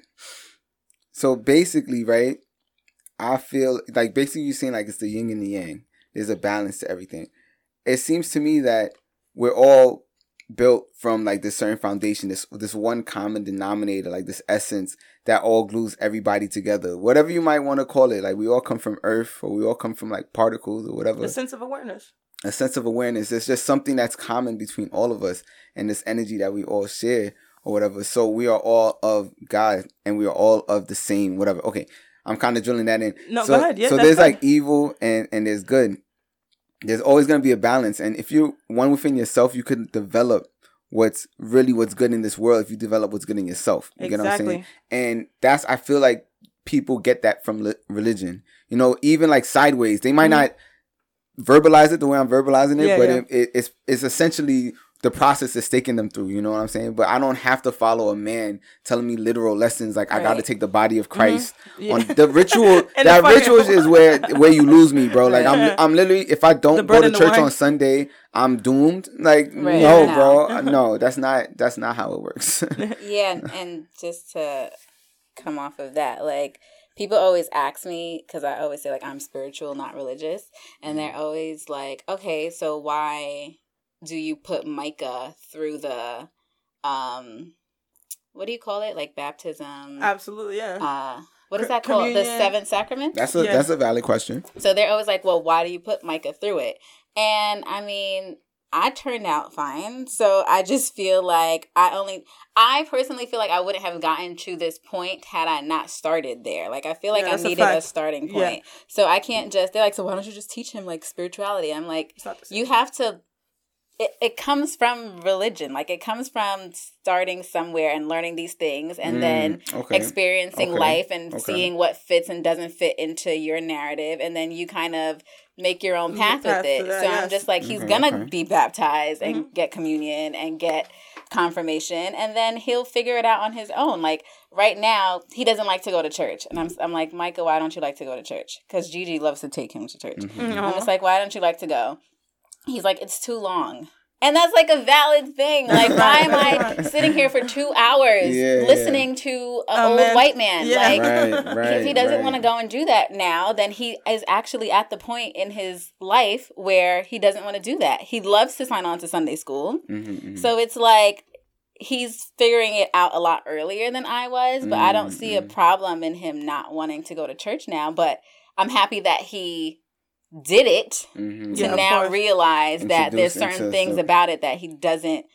So basically, right? I feel like basically you're saying like it's the yin and the yang. There's a balance to everything. It seems to me that we're all built from like this certain foundation, this this one common denominator, like this essence that all glues everybody together. Whatever you might want to call it. Like we all come from earth or we all come from like particles or whatever A sense of awareness. a sense of awareness. It's just something that's common between all of us and this energy that we all share or whatever. So we are all of God and we are all of the same whatever. Okay, I'm kind of drilling that in. No, so, go ahead. Yeah, so there's like evil and and there's good. There's always gonna be a balance, and if you're one within yourself, you could develop what's really what's good in this world. If you develop what's good in yourself, you get what I'm saying? And that's I feel like people get that from li- religion. You know, even like sideways, they might Mhm. not verbalize it the way I'm verbalizing it, Yeah, but yeah. It, it, it's it's essentially the process is taking them through. You know what I'm saying? But I don't have to follow a man telling me literal lessons like I got to take the body of Christ Yeah. on the ritual. That the ritual is where where you lose me, bro. Like I'm I'm literally if I don't go to church on Sunday, I'm doomed. Like Right. no, No. bro, uh, no, that's not that's not how it works. yeah, and, and just to come off of that, like people always ask me because I always say like I'm spiritual, not religious, and they're mm-hmm. always like, okay, so why do you put Micah through the um, what do you call it, like baptism? Absolutely, yeah. Uh, what is Co- that called? The communion. seven sacraments. that's a Yeah. that's a valid question. So they're always like, well, why do you put Micah through it? And I mean, I turned out fine. So I just feel like I only, I personally feel like I wouldn't have gotten to this point had I not started there. Like, I feel like Yeah, I that's a needed a, fact. starting Yeah. point. So I can't just, they're like, so why don't you just teach him like spirituality? I'm like, It's not the same. you have to it, it comes from religion like it comes from starting somewhere and learning these things and Mm, then okay. experiencing Okay. life and Okay. seeing what fits and doesn't fit into your narrative and then you kind of make your own path path with it that, so i'm just like he's Okay, gonna okay. be baptized and Mm-hmm. get communion and get confirmation and then he'll figure it out on his own like right now he doesn't like to go to church and i'm, I'm like micah why don't you like to go to church because gigi loves to take him to church Mhm. I'm just like, why don't you like to go? He's like, it's too long. And that's like a valid thing. Like, why am I sitting here for two hours Yeah, listening yeah. to an A old man- white man? yeah. Like, Right, right. if he doesn't right. want to go and do that now, then he is actually at the point in his life where he doesn't want to do that. He loves to sign on to Sunday school. Mhm, mhm. So it's like he's figuring it out a lot earlier than I was, but I don't see a Mm-mm. problem in him not wanting to go to church now. But I'm happy that he did it Mhm. to Yeah, now course. realize that there's certain things some- about it that he doesn't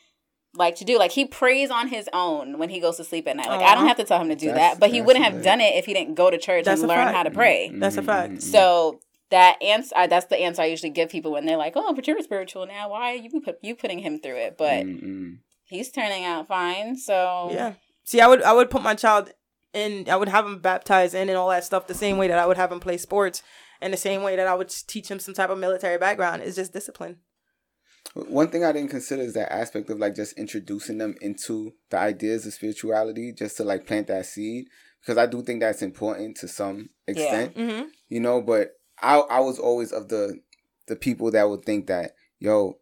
like to do. Like he prays on his own when he goes to sleep at night. Like I don't have to tell him to do That's- that, but he wouldn't have lit. done it if he didn't go to church That's and learn fact. how to pray. That's a Mhm, fact. So that answer, uh, that's the answer I usually give people when they're like, "Oh, but you're spiritual now. Why are you put you putting him through it?" But Mhm. he's turning out fine. So Yeah. See, I would I would put my child in. I would have him baptized in and all that stuff the same way that I would have him play sports, and the same way that I would teach him some type of military background. It's just discipline. One thing I didn't consider is that aspect of like just introducing them into the ideas of spirituality, just to like plant that seed, because I do think that's important to some extent, Mm-hmm. you know. But I I was always of the the people that would think that yo,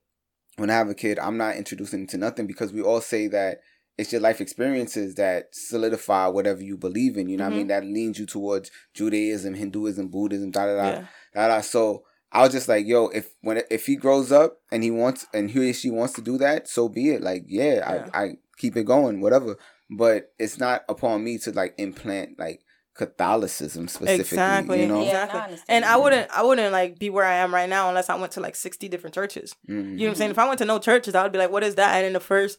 when I have a kid, I'm not introducing them to nothing because we all say that it's your life experiences that solidify whatever you believe in. You know what I mean? That leans you towards Judaism, Hinduism, Buddhism, da da da Yeah. da da. So I was just like, yo, if when if he grows up and he wants and he or she wants to do that, so be it. Like, yeah, Yeah. I, I keep it going, whatever. But it's not upon me to like implant like Catholicism specifically. Exactly. You know? Yeah. Exactly. I understand. and I wouldn't I wouldn't like be where I am right now unless I went to like sixty different churches. Mhm. You know what I'm saying? If I went to no churches, I would be like, what is that? And in the first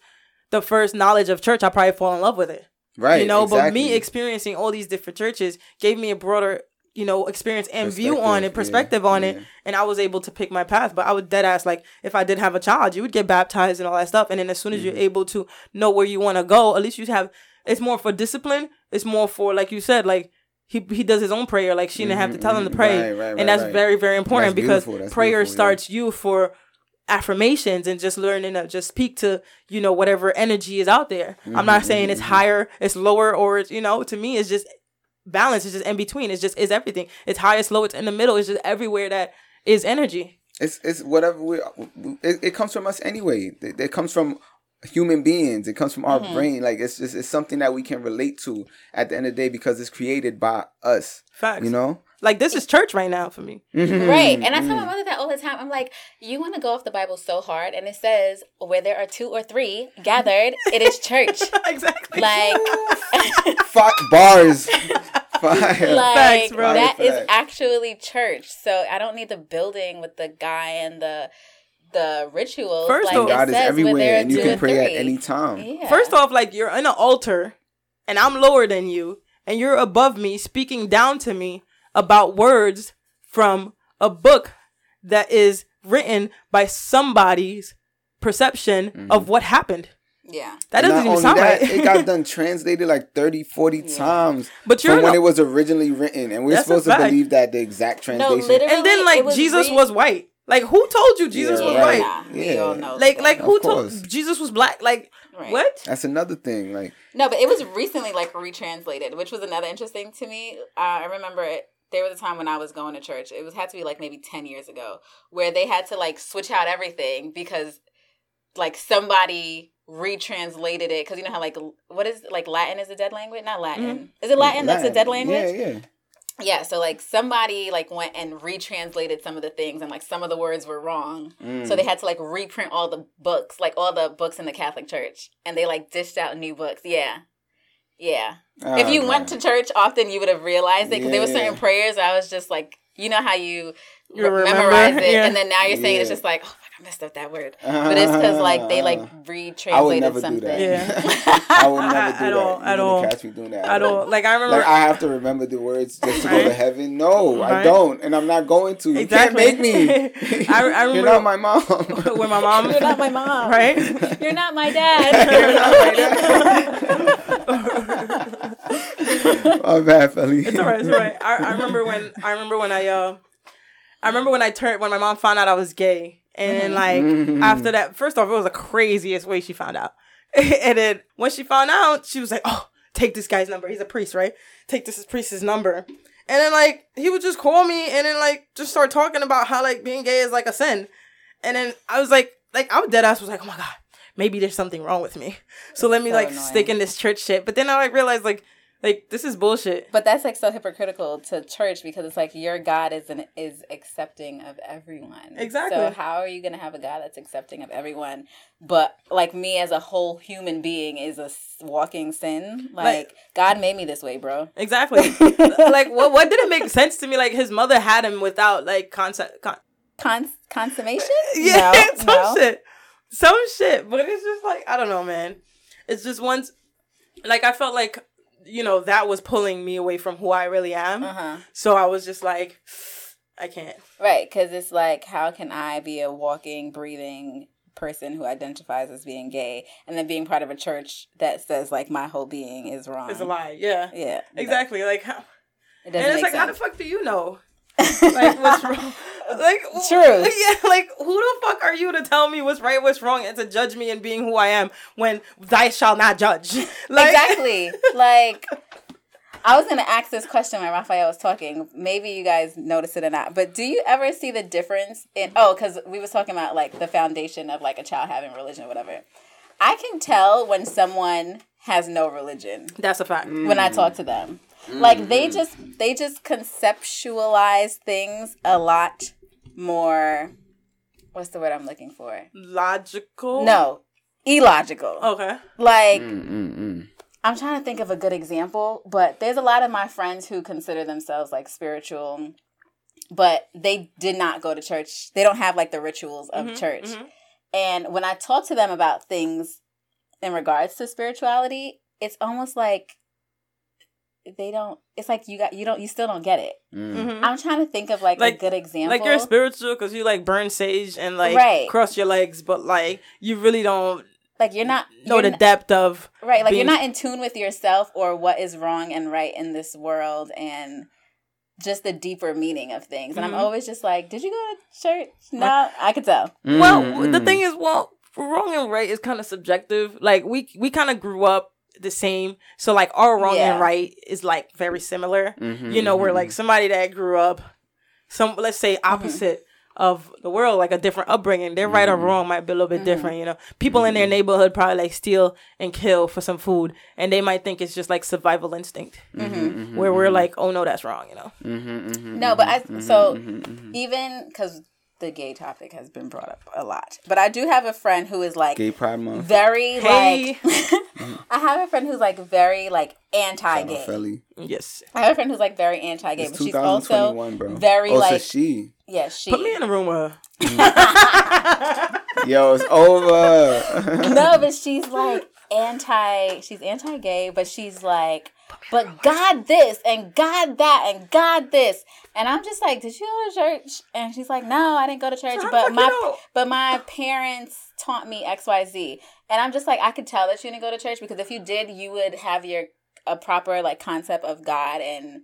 the first knowledge of church, I probably fall in love with it. Right. you know, but me experiencing all these different churches gave me a broader, you know, experience and view on it, Perspective, yeah, on it, and I was able to pick my path. But I would dead ass like if I did have a child, you would get baptized and all that stuff, and then as soon as Mm-hmm. you're able to know where you want to go, at least you have. It's more for discipline. It's more for like you said, like. He, he does his own prayer like she didn't have to tell him to Mhm, pray right, right, and that's right. very very important That's because prayer beautiful, yeah. starts you for affirmations and just learning to just speak to you know whatever energy is out there i'm not Mhm, saying it's mhm. higher it's lower or it's you know to me it's just balance it's just in between it's just is everything it's high it's low it's in the middle it's just everywhere that is energy It's it's whatever we. It, it comes from us anyway. It, it comes from human beings. It comes from our Mhm. brain. Like it's just it's something that we can relate to at the end of the day because it's created by us. facts You know. Like this is church right now for me mm-hmm. Right. And I tell my mm-hmm. mother that all the time. I'm like, you want to go off the Bible so hard, and it says, where there are two or three gathered, it is church. exactly Like, fuck bars. Fire. like Facts, bro. that is Facts. actually church. So I don't need the building with the guy and the the rituals. First like off- God is says where there everywhere, and you can or pray at any time. Yeah. First off, like you're in an altar and I'm lower than you and you're above me speaking down to me about words from a book that is written by somebody's perception of what happened. yeah. That doesn't not even only sound that, right. it got done translated like 30, 40 Yeah. times but you're from when in it was originally written, and we're supposed to fact. believe that the exact translation. literally- and then like was Jesus re- was white. Like who told you Jesus Yeah, was right. white? Nah, we Yeah. all know Like like Of who course. told Jesus was black? Like Right. what? That's another thing. Like No, but it was recently like retranslated, which was another interesting to me. Uh, I remember it. There was a time when I was going to church. It was had to be like maybe ten years ago, where they had to like switch out everything because like somebody retranslated it because you know how like what is like Latin is a dead language? Not Latin. Is it Latin? That's a dead language. Yeah, yeah. Yeah, so like somebody like went and retranslated some of the things and like some of the words were wrong. Mm. So they had to like reprint all the books, like all the books in the Catholic Church. And they like dished out new books. Yeah. Yeah. if you man. went to church often, you would have realized it because there were certain prayers I was just like, you know how you, You re- memorize it Yeah. and then now you're saying it's just like, oh, I messed up that word. But it's because like they like I would retranslated never something. do that. Yeah. I would never At do that. all, You at wouldn't all. Catch me doing that. I don't like I remember Like I have to remember the words just to go to heaven. No, I don't, and I'm not going to. You Exactly. can't make me. I- I You're remember- not my mom. when my mom You're not my mom. right? You're not my dad. My bad, Felly. It's alright. It's alright. I, I remember when I remember when I uh, I remember when I turned when my mom found out I was gay, and then like after mm-hmm. that, first off, it was the craziest way she found out, and then when she found out, she was like, "Oh, take this guy's number. He's a priest, right? Take this priest's number." And then like he would just call me, and then like just start talking about how like being gay is like a sin, and then I was like. like I was dead ass was like, oh my god, maybe there's something wrong with me. So let me So like annoying. stick in this church shit. But then I like realized like like this is bullshit. But that's like so hypocritical to church because it's like your God is an, is accepting of everyone. Exactly. So how are you gonna have a God that's accepting of everyone, but like me as a whole human being is a walking sin? Like, Like- God made me this way, bro. Exactly. like what what didn't make sense to me? Like his mother had him without like concept. Con- Cons- consummation? yeah, No, some no. shit, some shit. But it's just like I don't know, man. It's just once, like I felt like you know that was pulling me away from who I really am. Uh-huh. So I was just like, I can't. Right, because it's like, how can I be a walking, breathing person who identifies as being gay and then being part of a church that says like my whole being is wrong? It's a lie. Yeah. Yeah, Exactly. Like how. It And it's like, how the fuck do you know? Like what's wrong? Like True. Yeah. Like who the fuck are you to tell me what's right, what's wrong, and to judge me and being who I am when thy shall not judge? Like, exactly. like, I was gonna ask this question when Raphael was talking. Maybe you guys notice it or not, but do you ever see the difference in? Oh, because we was talking about like the foundation of like a child having religion, or whatever. I can tell when someone has no religion That's a fact. Mm. when I talk to them. Like they just they just conceptualize things a lot more. What's the word I'm looking for? Logical. No, illogical. Okay. Like Mm-mm-mm. I'm trying to think of a good example, but there's a lot of my friends who consider themselves like spiritual, but they did not go to church. They don't have like the rituals of Mhm, church. mhm. And when I talk to them about things in regards to spirituality, it's almost like they don't it's like you got you don't you still don't get it. Mm. Mhm. I'm trying to think of like, Like- a good example. Like you're spiritual because you like burn sage and like Right. cross your legs, but like you really don't like you're not know you're the not- depth of Right, like being- you're not in tune with yourself or what is wrong and right in this world and just the deeper meaning of things. And Mhm. I'm always just like, did you go to church? No, I could tell. Well, Mm-mm. the thing is, well, wrong and right is kind of subjective. Like we we kind of grew up the same, so like our wrong Yeah. and right is like very similar. Mhm, You know, we're mhm. like somebody that grew up some let's say Mm-hmm. opposite of the world, like a different upbringing. Their right or Mhm. wrong might be a little bit Mhm. different. You know, people in their neighborhood probably like steal and kill for some food, and they might think it's just like survival instinct. Mm-hmm. Where we're like, oh no, that's wrong. You know. No, but I so even because the gay topic has been brought up a lot, but I do have a friend who is like Gay Pride Month. very Hey. like. I have a friend who's like very like anti-gay. Yes. I have a friend who's like very anti-gay, but she's also bro. very oh, like so she. yeah she. Put me in a room with her. Yo, it's over. no, but she's like anti. She's anti-gay, but she's like, but God this and God that and God this, and I'm just like, did you go to church? And she's like, no, I didn't go to church, So but my but my parents taught me X Y Z, and I'm just like, I could tell that you didn't go to church because if you did, you would have your a proper like concept of God and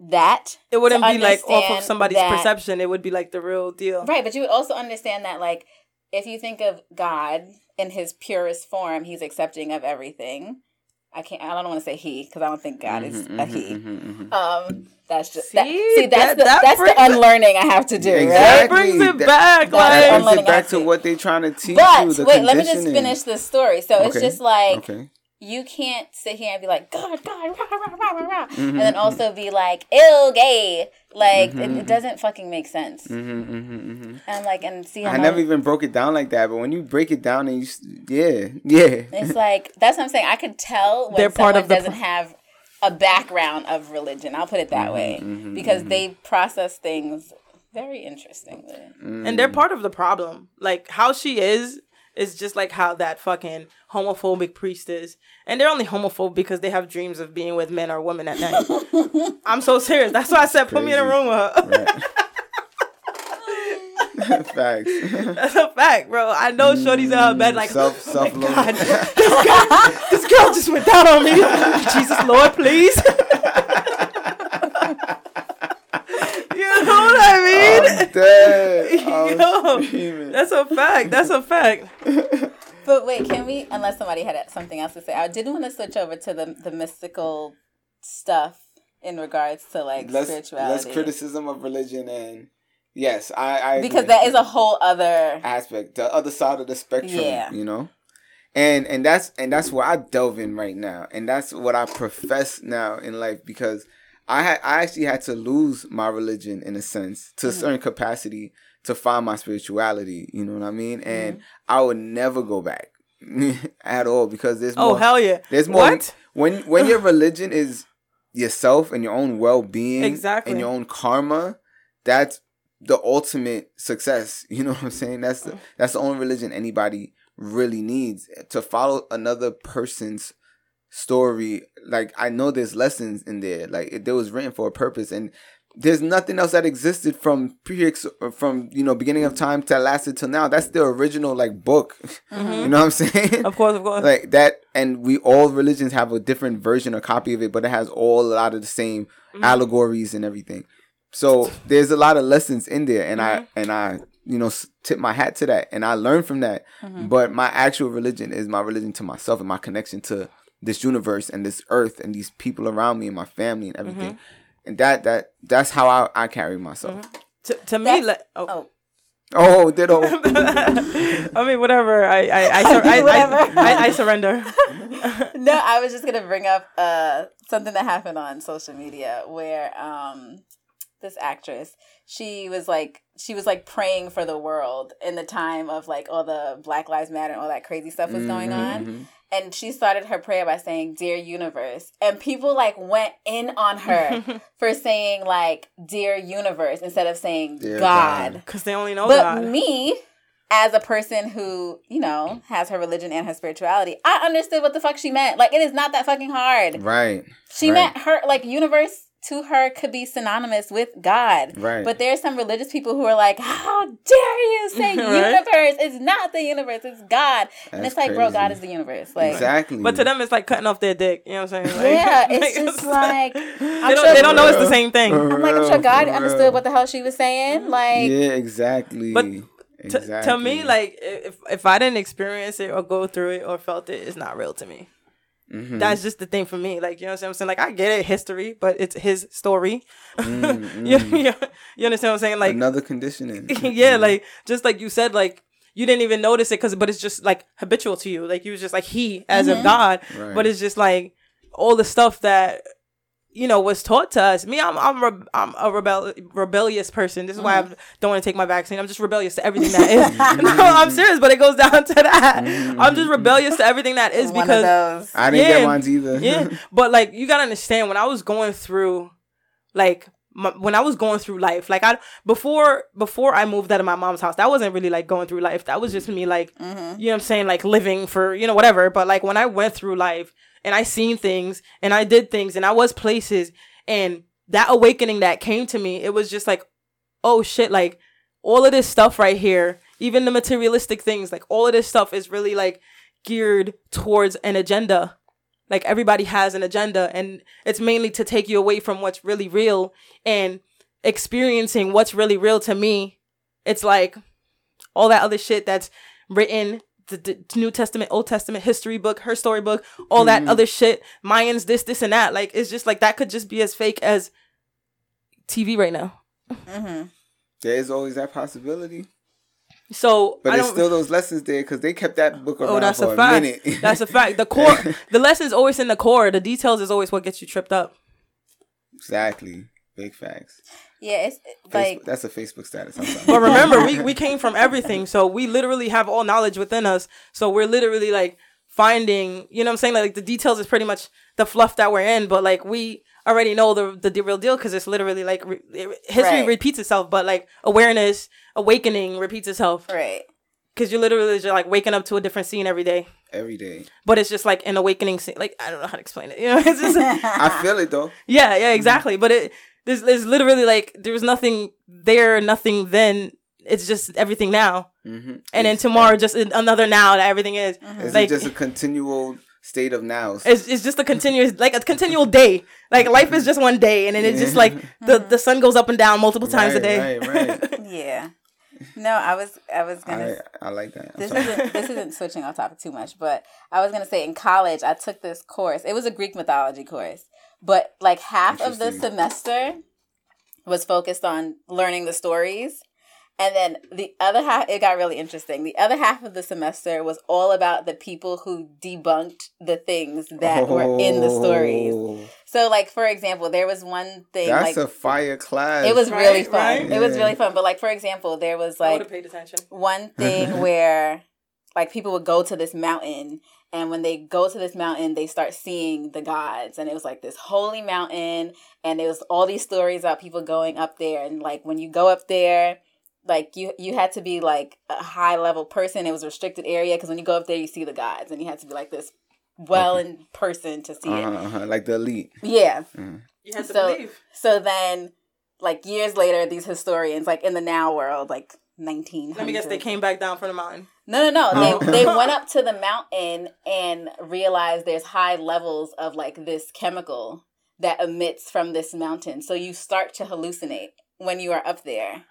that It wouldn't be like off of somebody's that- perception. It would be like the real deal. Right, but you would also understand that, like, if you think of God in his purest form, he's accepting of everything. I can't. I don't want to say he because I don't think God is Mhm, a mhm, he. mhm, mhm. Um, that's just See? that, see. That's That- the that that's the brings- unlearning I have to do. Exactly. Right? brings it back. that That Like, brings it back aspect. to what they're trying to teach But you. The wait, let me just finish the story. So it's just like Okay. you can't sit here and be like God, God, rah, rah, rah, rah, rah, Mhm, and then also be like ill gay. Like it, Mhm. it doesn't fucking make sense. hmm hmm hmm And like and see how I never even broke it down like that, but when you break it down and you, yeah, yeah. It's like that's what I'm saying. I could tell when They're part someone of doesn't pro- have a background of religion. I'll put it that way mhm, because they process things very interestingly. and they're part of the problem. Like how she is is just like how that fucking homophobic priest is, and they're only homophobe because they have dreams of being with men or women at night. I'm so serious. That's why I said put me in a room with her. Facts. That's a fact, bro. I know Shorty's in her bed mm, like self oh self God, this, girl, this girl just went down on me. Jesus Lord, please. you know what I mean? I'm dead. Yo, screaming. That's a fact. That's a fact. But wait, can we? Unless somebody had something else to say, I did want to switch over to the the mystical stuff in regards to like less, spirituality. less criticism of religion and Yes, I, I because that is a whole other aspect, the other side of the spectrum. Yeah. you know, and and that's and that's where I delve in right now, and that's what I profess now in life because I had I actually had to lose my religion in a sense to a Mm-hmm. certain capacity to find my spirituality. You know what I mean? And Mm-hmm. I would never go back at all because there's Oh hell yeah! There's more What? when when your religion is yourself and your own well being, Exactly. and your own karma. That's the ultimate success. You know what I'm saying? That's the that's the only religion anybody really needs to follow another person's story. Like I know there's lessons in there. Like it, it was written for a purpose, and there's nothing else that existed from pre from you know beginning of time that lasted till now. That's the original like book. Mm-hmm. You know what I'm saying? Of course, of course. like that and we all religions have a different version or copy of it but it has all a lot of the same mm-hmm. allegories and everything so there's a lot of lessons in there and i mm-hmm. and i you know tip my hat to that and i learned from that but my actual religion is my religion to myself and my connection to this universe and this earth and these people around me and my family and everything and that that that's how i, I carry myself to, to me, like, oh. oh oh ditto I mean, whatever. I I I, sur- I, Whatever. I, I, I surrender. no, I was just gonna bring up uh something that happened on social media where um this actress she was like she was like praying for the world in the time of like all the Black Lives Matter and all that crazy stuff was going on. And she started her prayer by saying, Dear Universe. And people like went in on her for saying like Dear Universe instead of saying Dear God. God. Because they only know But God. me, as a person who, you know, has her religion and her spirituality, I understood what the fuck she meant. Like, it is not that fucking hard. right She right, meant her, like, universe to her could be synonymous with God. right But there's some religious people who are like, how dare you say Right? universe? It's not the universe, it's God. and it's like, bro. God is the universe. Like, exactly But to them, it's like cutting off their dick. You know what I'm saying? Like, Yeah, it's just like, they don't, sure- they don't know it's the same thing. I'm like, I'm sure God understood real. what the hell she was saying. Like, yeah, exactly. But to, to me, like if if I didn't experience it or go through it or felt it, it's not real to me. Mhm. That's just the thing for me. Like you know what I'm saying? Like I get it, history, but it's his story. Mm, you, you, you understand what I'm saying? Like another conditioning. yeah, like just like you said, like you didn't even notice it because, but it's just like habitual to you. Like you was just like he as a god, Right. but it's just like all the stuff that you know was taught to us. Me, I'm I'm re- I'm a rebel rebellious person. This is why I mm. don't want to take my vaccine. I'm just rebellious to everything that is. no, I'm mm. serious, but it goes down to that. I'm just mm. rebellious to everything that is one because. I didn't Yeah. get mine either. yeah but like you gotta understand when i was going through like my, when i was going through life like i before before i moved out of my mom's house that wasn't really like going through life that was just me like mm-hmm. you know what i'm saying like living for you know whatever but like when i went through life and i seen things and i did things and i was places and that awakening that came to me it was just like oh shit like all of this stuff right here even the materialistic things like all of this stuff is really like geared towards an agenda. Like everybody has an agenda and it's mainly to take you away from what's really real and experiencing what's really real to me it's like all that other shit that's written the, the new testament old testament history book her storybook all that other shit mayans this this and that like it's just like that could just be as fake as tv right now Mm-hmm. There is always that possibility. so But I there's still those lessons there because they kept that book around Oh, that's for a a, fact. minute. That's a fact. The core, the lesson's always in the core. The details is always what gets you tripped up. exactly. Big facts. Yeah, it's Facebook, like that's a Facebook status. I'm sorry. But remember, we, we came from everything. So we literally have all knowledge within us. So we're literally like finding, you know what I'm saying? Like the details is pretty much the fluff that we're in, but like we already know the the, the real deal because it's literally like re- history Right. repeats itself, but like awareness, awakening repeats itself right. because you're literally just like waking up to a different scene every day. Every day. But it's just like an awakening scene. Like I don't know how to explain it. You know, it's just I feel it though. Yeah, yeah, exactly. But it there's there's literally like there's nothing there, nothing then. It's just everything now, Mm-hmm. and then tomorrow just another now that everything is. It's Like just a continual state of nows. it's it's just a continuous like a continual day. Like life is just one day, and then it's just like the the sun goes up and down multiple times a day. right, right. Yeah. No, I was I was gonna I, I like that. I'm this sorry. isn't this isn't switching off topic too much, but I was gonna say in college I took this course. It was a Greek mythology course, but like half of the semester was focused on learning the stories. And then the other half, it got really interesting. The other half of the semester was all about the people who debunked the things that oh, were in the stories. Oh. So, like for example, there was one thing. That's like, a fire class. It was right, really fun. Right? It yeah. was really fun. But like for example, there was like paid attention. one thing where like people would go to this mountain and when they go to this mountain they start seeing the gods. And it was like this holy mountain. And it was all these stories about people going up there. And like when you go up there like you you had to be like a high level person. It was a restricted area because when you go up there you see the gods. And you had to be like this well okay. in person to see uh-huh, it. Uh-huh. like the elite. Yeah. Uh-huh. you had to so, believe. so then like years later these historians like in the now world like 19 let me guess they came back down from the mountain. No no no. They, oh. they went up to the mountain and realized there's high levels of like this chemical that emits from this mountain. So you start to hallucinate when you are up there.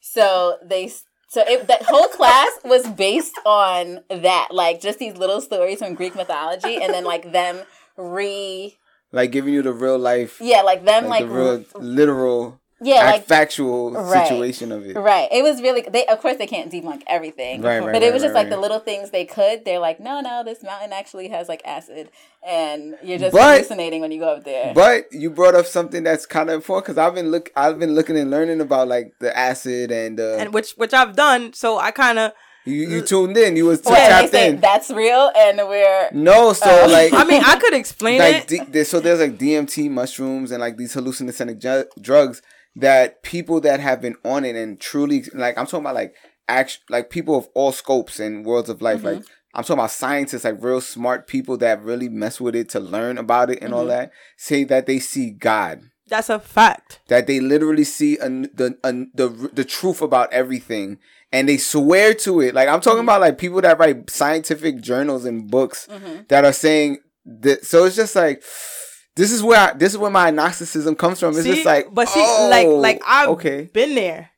So they so it, that whole class was based on that, like just these little stories from Greek mythology, and then like them re like giving you the real life. Yeah, like them like, like the real literal yeah, like factual right, situation of it. Right. It was really they of course they can't debunk everything. Right, right, but it was just like the little things they could. They're like, no, no, this mountain actually has like acid, and you're just but, hallucinating when you go up there. But you brought up something that's kind of important because I've been look I've been looking and learning about like the acid and uh, and which which I've done. So I kind of. You, you tuned in. You was tapped in. That's real, and we're no. So uh, like, I mean, I could explain like, it. D- so there's like DMT mushrooms and like these hallucinogenic ju- drugs that people that have been on it and truly like I'm talking about like act like people of all scopes and worlds of life. Mm-hmm. Like I'm talking about scientists, like real smart people that really mess with it to learn about it and mm-hmm. all that. Say that they see God. That's a fact. That they literally see a, the a, the the truth about everything, and they swear to it. Like I'm talking mm-hmm. about like people that write scientific journals and books mm-hmm. that are saying that. So it's just like this is where I, this is where my Gnosticism comes from. It's see, just like, but see, oh, like, like I've okay. been there.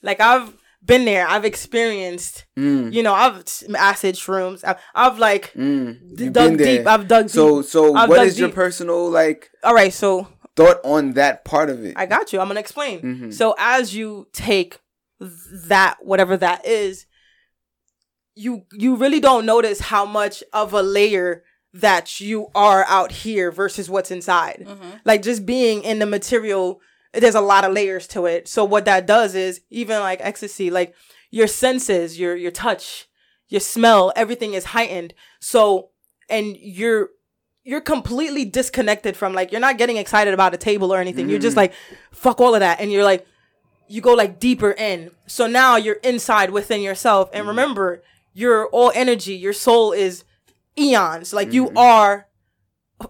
Like I've been there. I've experienced. Mm. You know, I've acid shrooms. I've, I've like mm. dug deep. I've dug so, deep. So, so what is deep. your personal like? All right, so thought on that part of it. I got you. I'm gonna explain. Mm-hmm. So as you take that, whatever that is, you you really don't notice how much of a layer that you are out here versus what's inside. Mm-hmm. Like just being in the material, there's a lot of layers to it. So what that does is even like ecstasy, like your senses, your your touch, your smell, everything is heightened. So and you're you're completely disconnected from like you're not getting excited about a table or anything. Mm. You're just mm. like fuck all of that and you're like you go like deeper in. So now you're inside within yourself and mm. remember you're all energy. Your soul is eons. Like mm-hmm. you are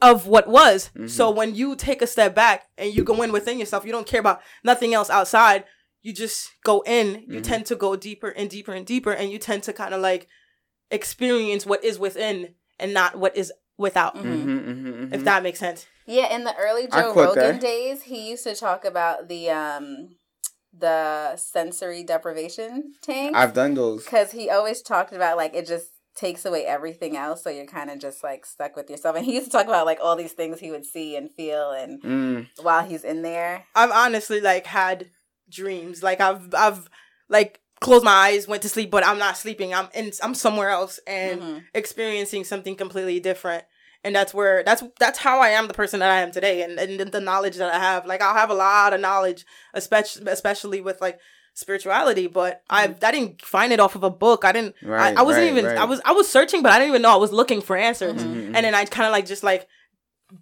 of what was. Mm-hmm. So when you take a step back and you go in within yourself, you don't care about nothing else outside. You just go in. You mm-hmm. tend to go deeper and deeper and deeper, and you tend to kind of like experience what is within and not what is without. Mm-hmm. Mm-hmm, mm-hmm, if that makes sense. Yeah, in the early Joe Rogan that. days, he used to talk about the um the sensory deprivation tank. I've done those because he always talked about like it just takes away everything else so you're kind of just like stuck with yourself. And he used to talk about like all these things he would see and feel and mm. while he's in there. I've honestly like had dreams. Like i've i've like closed my eyes went to sleep but i'm not sleeping. I'm in i'm somewhere else and mm-hmm. experiencing something completely different. And that's where that's that's how i am the person that i am today. And, and the knowledge that i have like i'll have a lot of knowledge especially especially with like spirituality, but I mm-hmm. I didn't find it off of a book. I didn't. Right, I, I wasn't right, even. Right. I was I was searching, but I didn't even know I was looking for answers. Mm-hmm. mm-hmm. And then I kind of like just like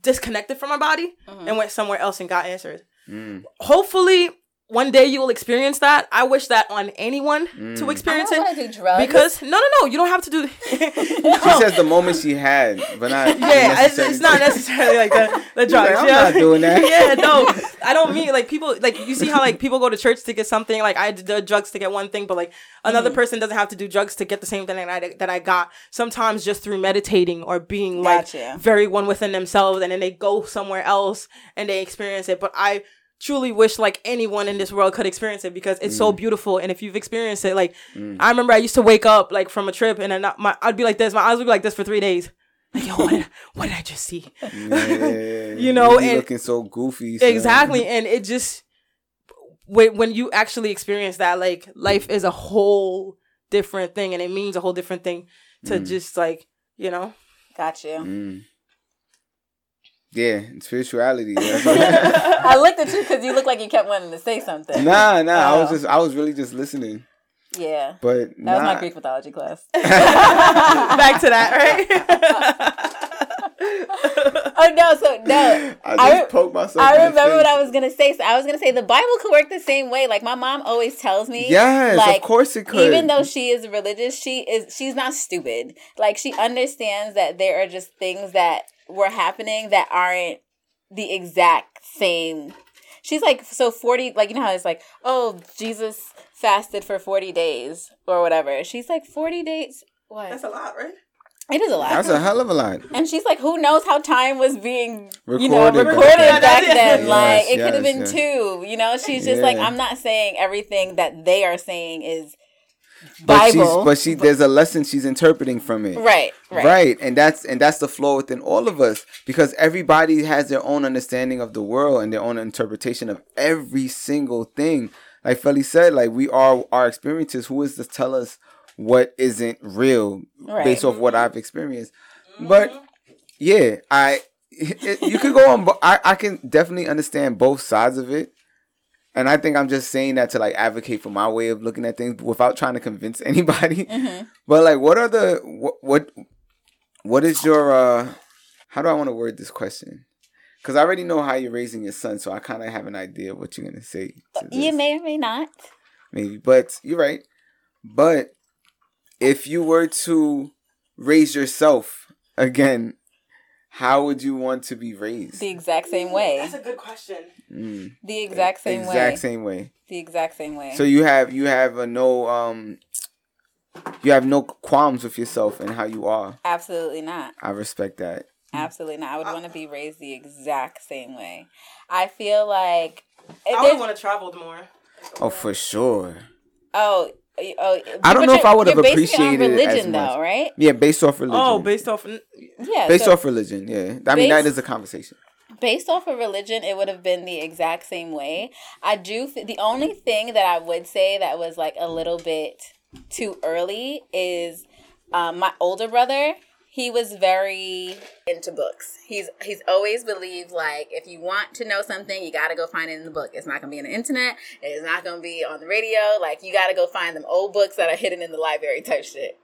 disconnected from my body mm-hmm. and went somewhere else and got answers. Mm. Hopefully, one day you will experience that. I wish that on anyone mm. to experience it. Because no, no, no, you don't have to do. no. She says the moment she had, but not. Yeah, it's, it's, not necessarily like the the drugs. Like, I'm yeah. not doing that. yeah, no, I don't mean like people like you see how like people go to church to get something. Like I did drugs to get one thing, but like another mm. person doesn't have to do drugs to get the same thing that I that I got. Sometimes just through meditating or being gotcha. like very one within themselves, and then they go somewhere else and they experience it. But I truly wish like anyone in this world could experience it because it's mm. so beautiful. And if you've experienced it, like mm. I remember I used to wake up like from a trip and then my I'd be like this, my eyes would be like this for three days. Like, yo, what did, what did I just see? Yeah, you know, and looking so goofy. Exactly, and it just when when you actually experience that, like life is a whole different thing, and it means a whole different thing to Mm. just like you know. Got you. Yeah, spirituality. I looked at you because you looked like you kept wanting to say something. nah, nah. I was Oh. just, I was really just listening. Yeah. But That nah. was my Greek mythology class. Back to that, right? oh no, so no. I just I, poked myself. I in the remember what. I was gonna say. So I was gonna say the Bible could work the same way. Like my mom always tells me. Yes, like, of course it could. Even though she is religious, she is she's not stupid. Like she understands that there are just things that were happening that aren't the exact same. She's like so 40 like you know how it's like, "Oh, Jesus fasted for 40 days or whatever." She's like 40 days what? That's a lot, right? it is a lot. That's a hell of a lot. and she's like, who knows how time was being, you know, Recorded back recorded then. back Yes, like, it yes, could have been yes. two. You know, she's just like, I'm not saying everything that they are saying is But she's, but she, there's a lesson she's interpreting from it. right, right, Right. And that's and that's the flaw within all of us because everybody has their own understanding of the world and their own interpretation of every single thing. Like Feli said, like we are our experiences. Who is to tell us what isn't real Right. based off what I've experienced? Mm-hmm. But yeah, I it, you could go on. bo- I I can definitely understand both sides of it. And I think I'm just saying that to like advocate for my way of looking at things without trying to convince anybody. Mhm. But like, what are the what what what is your uh? How do I want to word this question? Because I already know how you're raising your son, so I kind of have an idea of what you're gonna say. To You may or may not. maybe, but you're right. But if you were to raise yourself again, how would you want to be raised? The exact same way. That's a good question. Mm, The exact same exact way. same way. The exact same way. So you have you have a no um, you have no qualms with yourself and how you are. Absolutely not. I respect that. Absolutely not. I would want to be raised the exact same way. I feel like I would want to travel more. Oh, for sure. oh oh. I don't know if I would have you're it on appreciated it as religion much. though, right? Yeah, based off religion. Oh, based off. Yeah. based so- off religion. Yeah, I mean that Based- is a conversation. based off of religion, it would have been the exact same way. I do. f- The only thing that I would say that was like a little bit too early is um, my older brother. He was very into books. He's he's always believed like if you want to know something, you got to go find it in the book. It's not gonna be on the internet. It's not gonna be on the radio. Like you got to go find them old books that are hidden in the library type shit.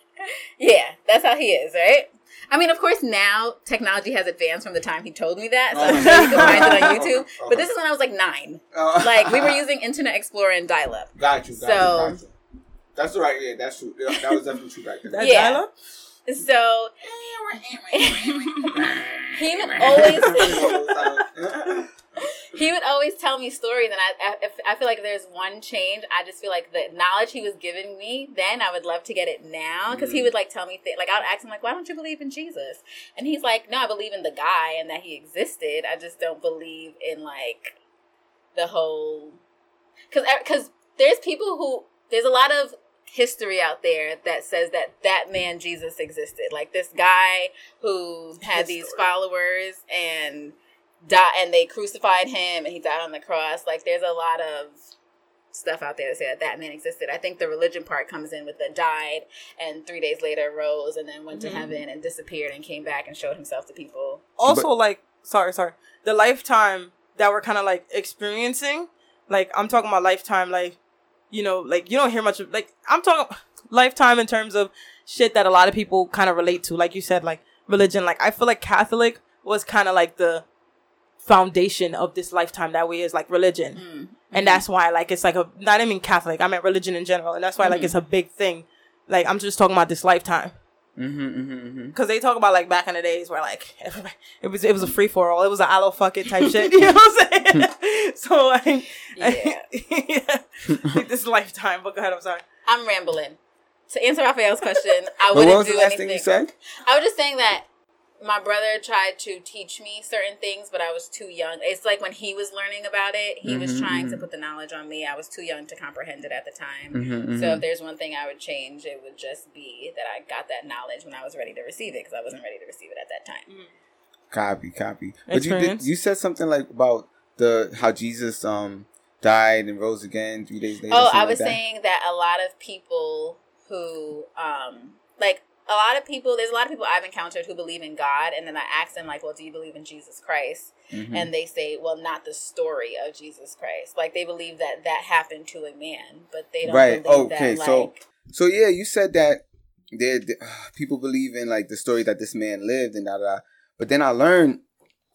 yeah, that's how he is, right? I mean, of course, now technology has advanced from the time he told me that, so I'm sure you can find it on YouTube. But this is when I was like nine. Oh. Like we were using Internet Explorer and dial-up. Got you. got you, So- got you. That's right. Yeah, that's true. That was definitely true back That Yeah. dial-up? So he would always he would always tell me stories, and I, I I feel like there's one change. I just feel like the knowledge he was giving me then, I would love to get it now because he Mm. would like tell me th- like I would ask him like, why don't you believe in Jesus? And he's like, no, I believe in the guy and that he existed. I just don't believe in like the whole because because there's people who there's a lot of history out there that says that that man Jesus existed. Like this guy who had these History. followers and died, and they crucified him, and he died on the cross. Like there's a lot of stuff out there that say that that man existed. I think the religion part comes in with the died, and three days later rose, and then went Mhm. to heaven and disappeared and came back and showed himself to people. Also, like, sorry, sorry. The lifetime that we're kind of like experiencing, like, I'm talking about lifetime, like, you know, like, you don't hear much of, like, I'm talking lifetime in terms of shit that a lot of people kind of relate to. Like you said, like, religion. Like, I feel like Catholic was kind of like the foundation of this lifetime that we is like religion. Mm. And that's why, like, it's like a, not even Catholic, I meant religion in general. And that's why, like, Mhm. it's a big thing. Like, I'm just talking about this lifetime. Mm-hmm, mm-hmm, mm-hmm. Cause they talk about like back in the days where like everybody, it was it was a free for all. It was an allo fuck it type shit. You know what I'm saying? so I, Yeah. yeah, like this lifetime. But go ahead. I'm sorry. I'm rambling. To answer Raphael's question, I wouldn't what was do the last anything. thing you said? I was just saying that my brother tried to teach me certain things, but I was too young. It's like when he was learning about it, he was Mhm, trying to mhm. put the knowledge on me. I was too young to comprehend it at the time. Mm-hmm, So if there's one thing I would change, it would just be that I got that knowledge when I was ready to receive it because I wasn't ready to receive it at that time. Copy, copy. But you did, you said something like about the how Jesus um died and rose again three days later. Oh, I like was that. saying that a lot of people who, um, like a lot of people, there's a lot of people I've encountered who believe in God, and then I ask them like, "Well, do you believe in Jesus Christ?" Mhm. And they say, "Well, not the story of Jesus Christ. Like they believe that that happened to a man, but they don't Right. believe Okay. that." so, Like, so yeah, you said that there uh, people believe in like the story that this man lived and da da. da. But then I learned,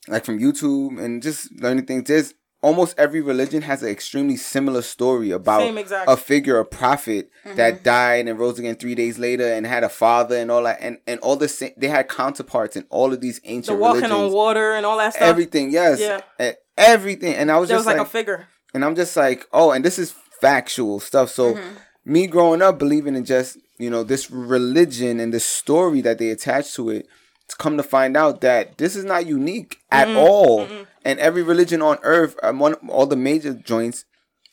like from YouTube and just learning things. There's almost every religion has an extremely similar story about a figure, a prophet that mm-hmm. died and rose again three days later and had a father and all that, and and all the same. They had counterparts in all of these ancient the walking religions. on water and all that stuff. Everything, yes, Yeah. Everything. And I was there just was like, like, a figure. and I'm just like, oh, and this is factual stuff. So mm-hmm. me growing up believing in just you know this religion and the story that they attach to it, to come to find out that this is not unique at mm-hmm. all, and every religion on earth, um, one all the major joints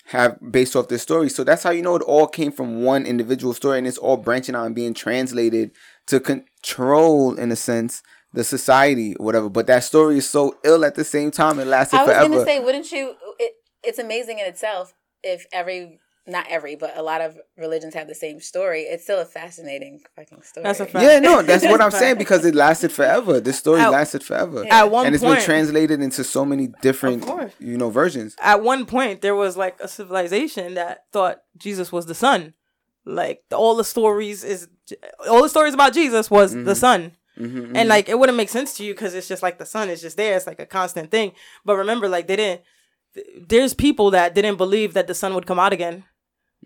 have based off this story. So that's how you know it all came from one individual story, and it's all branching out and being translated to control, in a sense. The society, or whatever, but that story is so ill at the same time. It lasted forever. I was forever. gonna say, wouldn't you? It, it's amazing in itself if every, not every, but a lot of religions have the same story. It's still a fascinating fucking story. That's a fact. Yeah, no, that's what I'm saying because it lasted forever. This story At- lasted forever. At one and it's point, been translated into so many different, you know, versions. at one point there was like a civilization that thought Jesus was the son. Like all the stories is all the stories about Jesus was Mm-hmm. the son. And like it wouldn't make sense to you because it's just like the sun is just there. It's like a constant thing. But remember, like they didn't. th- There's people that didn't believe that the sun would come out again.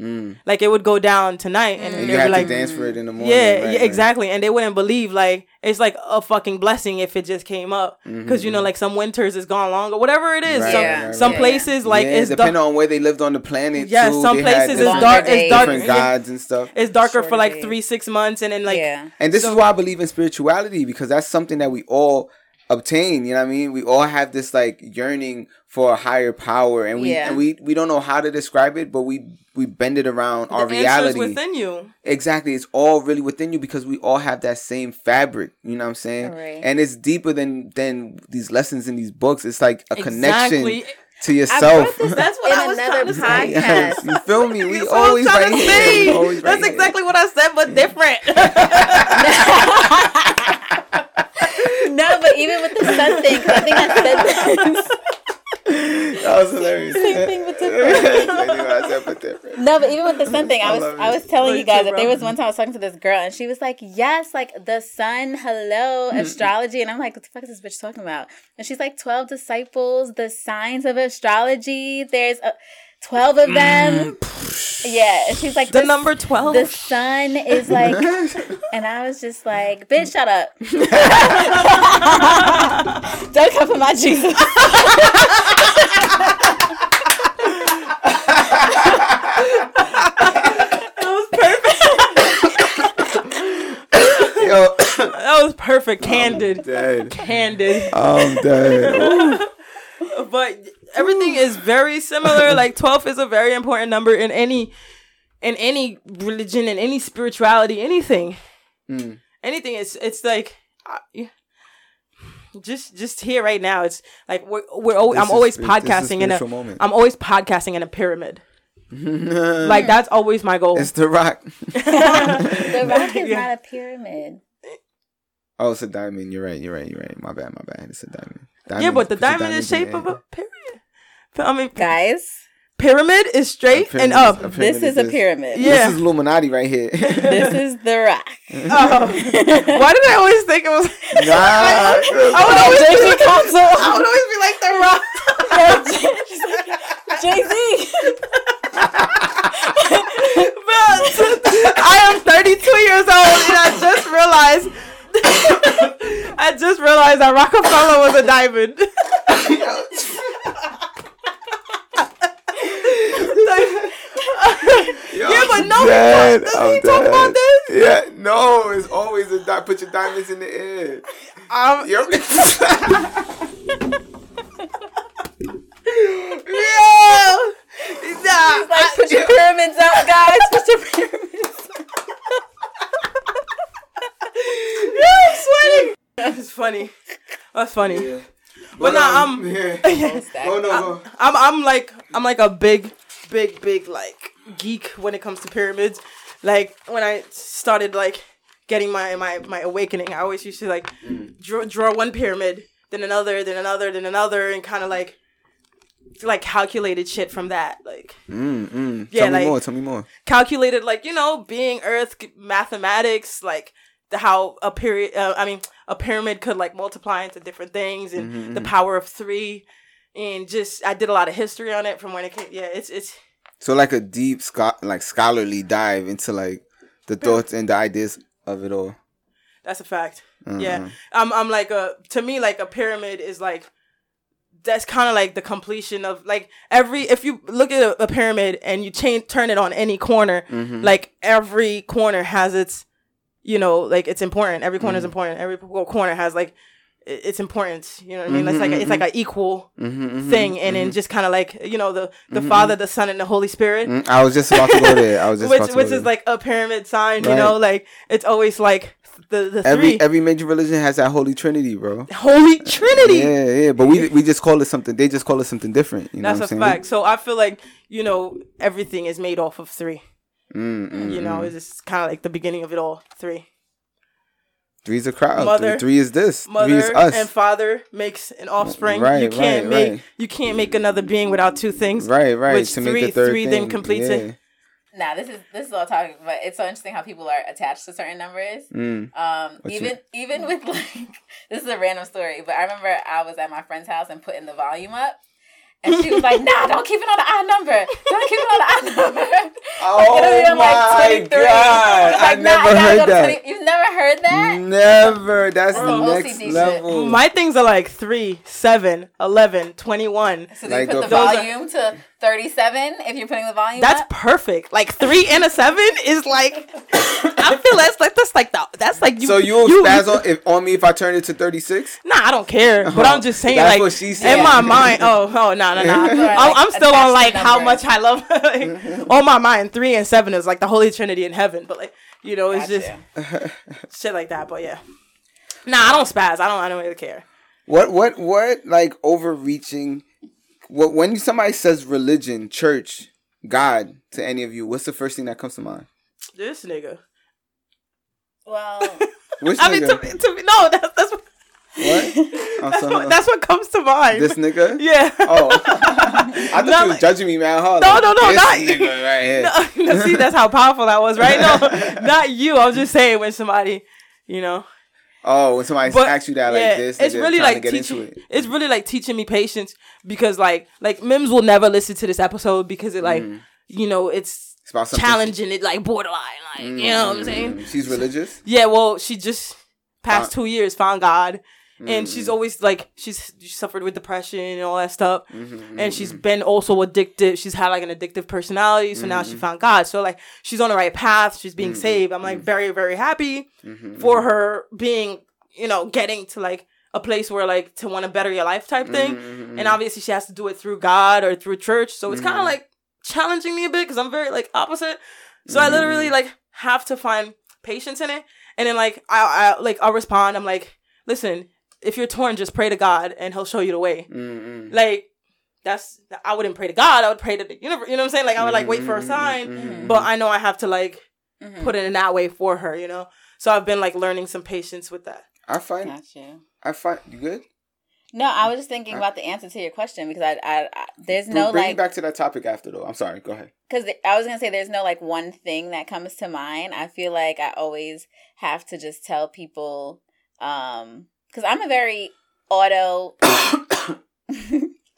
Mm. Like it would go down tonight, and, And they'd you be like, to dance for it in the morning. yeah, right, yeah, right. exactly. And they wouldn't believe like it's like a fucking blessing if it just came up because you know like some winters it's gone longer, whatever it is. Mm-hmm. Right, some right, right, some right. places like yeah, it's depending dark. on where they lived on the planet. Yeah, too, some places is different- dark. It's days. dark. Different gods and stuff. It's darker for like days. three six months, and then like yeah. And this So- is why I believe in spirituality because that's something that we all obtain. You know what I mean? We all have this like yearning for a higher power, and we Yeah. and we we don't know how to describe it, but we we bend it around our the answer's reality. within you. Exactly. It's all really within you because we all have that same fabric. You know what I'm saying? Right. And it's deeper than than these lessons in these books. It's like a connection to yourself. That's what In I was another trying to say. podcast. yes, you feel me? We That's what I was always trying right here. say. We always That's right here. exactly what I said, but different. No, but even with the sun thing, 'cause I think I said this. That was hilarious. Same thing, but different. Same thing what I said, but different. No, but even with the sun thing, I I was love I was telling Me you guys that there was one time I was talking to this girl and she was like, "Yes, like the sun, hello, mm-hmm. astrology," and I'm like, "What the fuck is this bitch talking about?" And she's like, 12 disciples, the signs of astrology. There's a, 12 of them." Mm. Yeah, and she's like, the "The number twelve. the sun is like," and I was just like, "Bitch, shut up! Don't come for my Jesus." Yo, that was perfect. Candid. dead. Candid. I'm dead. but everything is very similar. Like twelve is a very important number in any in any religion, in any spirituality, anything. Mm. Anything. It's it's like uh, just just here right now. It's like we're we're always, I'm is always is podcasting in a spiritual moment. I'm always podcasting in a pyramid. like that's always my goal. It's the rock. The rock is Yeah. not a pyramid. Oh, it's a diamond. You're right. You're right. You're right. My bad. My bad. It's a diamond. yeah, but the put your diamond is diamonds shape of a pyramid. I mean, Guys, pyramid is straight A and up. is- this pyramid is a pyramid. Yeah. This is Illuminati right here. This is the rock. Oh. Why did I always think it was? nah. I would always be like, I would always be like the rock. Jay Z. But I am 32 years old and I just realized. I just realized that Roc-A-Fella was a diamond. yeah, but no, dead. doesn't I'm he talk about this? Yeah, no, it's always a di- put your diamonds in the air. Um, Yep. yeah. Nah, Like, put your pyramids up, guys. Put your pyramids I'm sweating. That's funny. That's funny. But nah, I'm- yeah. up. Oh no, go. I'm I'm like I'm like a big, big, big like geek when it comes to pyramids. Like when I started like getting my my my awakening, I always used to like Mm. draw draw one pyramid, then another, then another, then another, and kind of like like calculated shit from that. Like Mm, mm. Yeah, tell me more. Tell me more. calculated like you know being earth mathematics like the how a period uh, i mean a pyramid could like multiply into different things and Mm-hmm, the power of three and just i did a lot of history on it from when it came yeah it's it's So like a deep scho- like scholarly dive into like the thoughts and the ideas of it all. that's a fact Uh-huh. yeah i'm i'm like a to me like a pyramid is like that's kind of like the completion of like every if you look at a, a pyramid and you change turn it on any corner Mm-hmm. like every corner has its you know like it's important every corner is Mm-hmm. important every corner has like its importance you know what i mean it's like a, it's like an equal Mm-hmm, thing and then just kind of like you know the the father the son and the holy spirit Mm, I was just about to go there. I was just which about to which is there. like a pyramid sign you know like it's always like the the every three every major religion has that holy trinity, bro. holy trinity Yeah, yeah, but we we just call it something. They just call it something different. You know that's what a I'm saying? fact so i feel like you know everything is made off of three Mm, mm, you know it's just kind of like the beginning of it all three Three's a crowd. Mother- three, three is this. three mother is us. and father makes an offspring. Right, you can't right, make right. you can't make another being without two things. right, right. which to three- make the third three thing. then completes yeah. it. Now this is this is all talking, but it's so interesting how people are attached to certain numbers. Mm. Um, What even even with like this is a random story, but I remember I was at my friend's house and putting the volume up, and she was like, "Nah, don't keep it on the odd number. Don't keep it on the odd number." Oh Like, it'll be on, oh my 23. God. I, I nah, never gotta heard go that. 20 You've never heard that? Never. That's Bro, the OCD next shit. level. My things are like 3, 7, 11, 21. So they Like put the- the Those are- volume to thirty-seven if you're putting the volume. That's up. perfect. Like 3 and a 7 is like I feel that's like that's like the that's like you so you'll spaz on if on me if I turn it to thirty six? Nah, I don't care. But I'm just saying, That's like, what she said. in my mind, oh, oh, no, no, no. I'm, still on like how much I love. like, on my mind, three and seven is like the Holy Trinity in heaven. But like, you know, it's Gotcha. just shit like that. But yeah, nah, I don't spaz. I don't. I don't really care. What what what like overreaching what when somebody says religion, church, God to any of you, what's the first thing that comes to mind? This nigga. well, Which I mean, to, nigga? me- to me, no, that's that's what, what? Oh, that's, what, that's what comes to mind. this nigga? yeah. Oh. I thought No, you was like- judging me, man. Hold No, on. no, no, this not- nigga right here. No, no, see, that's how powerful that was, right? No, not you. I was just saying when somebody, you know. Oh, when somebody But asks you that like this, it's really like to get teaching. into it. It's really like teaching me patience because like like Mims will never listen to this episode because it like you know it's It's about challenging it like borderline like you know what I'm saying. Mm, She's religious. Yeah, well, she just past Found- two years found God, and she's Mm. always like she's she suffered with depression and all that stuff, Mm-hmm, and she's been also addicted. She's had like an addictive personality, so now she Mm-hmm. found God. So like she's on the right path. She's being saved. I'm like very very happy Mm-hmm, for her being you know getting to like a place where like to want to better your life type thing, Mm-hmm, and obviously she has to do it through God or through church. So it's kind Mm-hmm. of like challenging me a bit because I'm very like opposite. So I Mm-hmm. literally like have to find patience in it, and then like I, I like I'll respond. I'm like, listen, if you're torn, just pray to God, and He'll show you the way. Mm-mm. Like that's I wouldn't pray to God. I would pray to the universe. You know what I'm saying? Like I would like wait Mm-hmm, for a sign, but I know I have to like Mm-hmm. put it in that way for her. You know. So I've been like learning some patience with that. I find got you. I find you good. No, I was just thinking about the answer to your question because I, I, I there's no Bring me like back to that topic after though. I'm sorry. Go ahead. because I was gonna say there's no like one thing that comes to mind. I feel like I always have to just tell people, um, because I'm a very auto.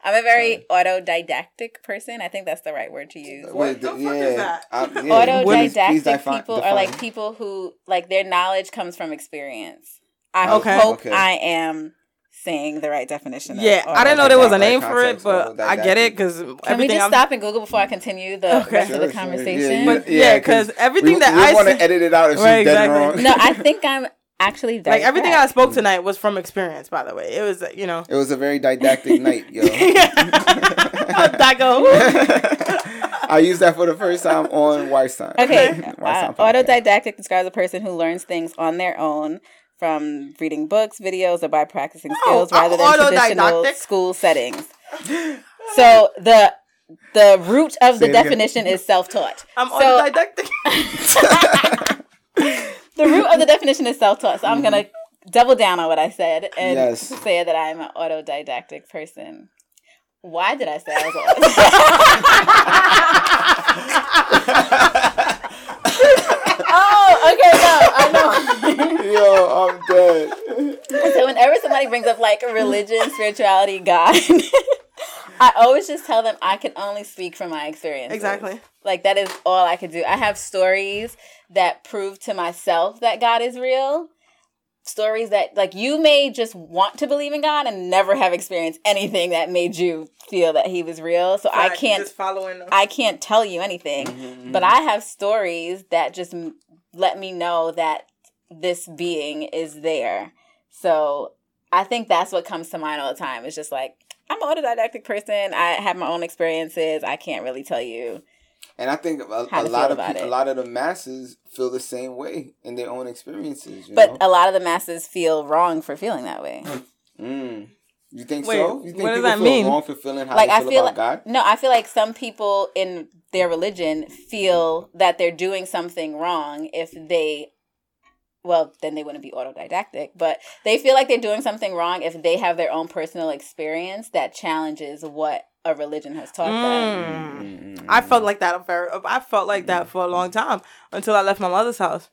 I'm a very autodidactic person. I think that's the right word to use. Wait, the the- fuck is that? I- yeah. Please- please Autodidactic defi- people are like people who like their knowledge comes from experience. I oh, Okay. hope Okay. I am saying the right definition. Of Yeah, I didn't know there was a Like name for it, but I get it because Can we just I'm. stop and Google before I continue the Okay. rest of the Sure, sure. conversation? Yeah, But yeah, 'cause everything we, that we I want to edit it out if she's Right, dead exactly. wrong. no, I think I'm actually very Like everything I spoke tonight was from experience, by the way. It was, you know. It was a very didactic night, yo. that. I used that for the first time on White Sign. Okay, White uh, Sign autodidactic describes a person who learns things on their own from reading books, videos, or by practicing skills I'm rather than traditional school settings. So the the root of the definition is self-taught. I'm so, autodidactic. The root of the definition is self-taught. So I'm mm-hmm. gonna double down on what I said and yes. say that I'm an autodidactic person. Why did I say I was autodidactic? oh, okay, no, I know. Yo, I'm dead. So whenever somebody brings up like religion, spirituality, God, I always just tell them I can only speak from my experience. Exactly. Like that is all I can do. I have stories that prove to myself that God is real stories that like you may just want to believe in God and never have experienced anything that made you feel that he was real. So right, I can't following them. I can't tell you anything. Mm-hmm. But I have stories that just let me know that this being is there. So I think that's what comes to mind all the time. It's just like I'm an autodidactic person. I have my own experiences. I can't really tell you and I think a, a lot of people, a lot of the masses feel the same way in their own experiences. but know? a lot of the masses feel wrong for feeling that way. mm. You think Wait, so? You think what does that mean? Wrong for feeling how like I feel like, God? No, I feel like some people in their religion feel that they're doing something wrong if they well, then they wouldn't be autodidactic, but they feel like they're doing something wrong if they have their own personal experience that challenges what a religion has taught mm. them. I felt like that. Very, I felt like that for a long time until I left my mother's house.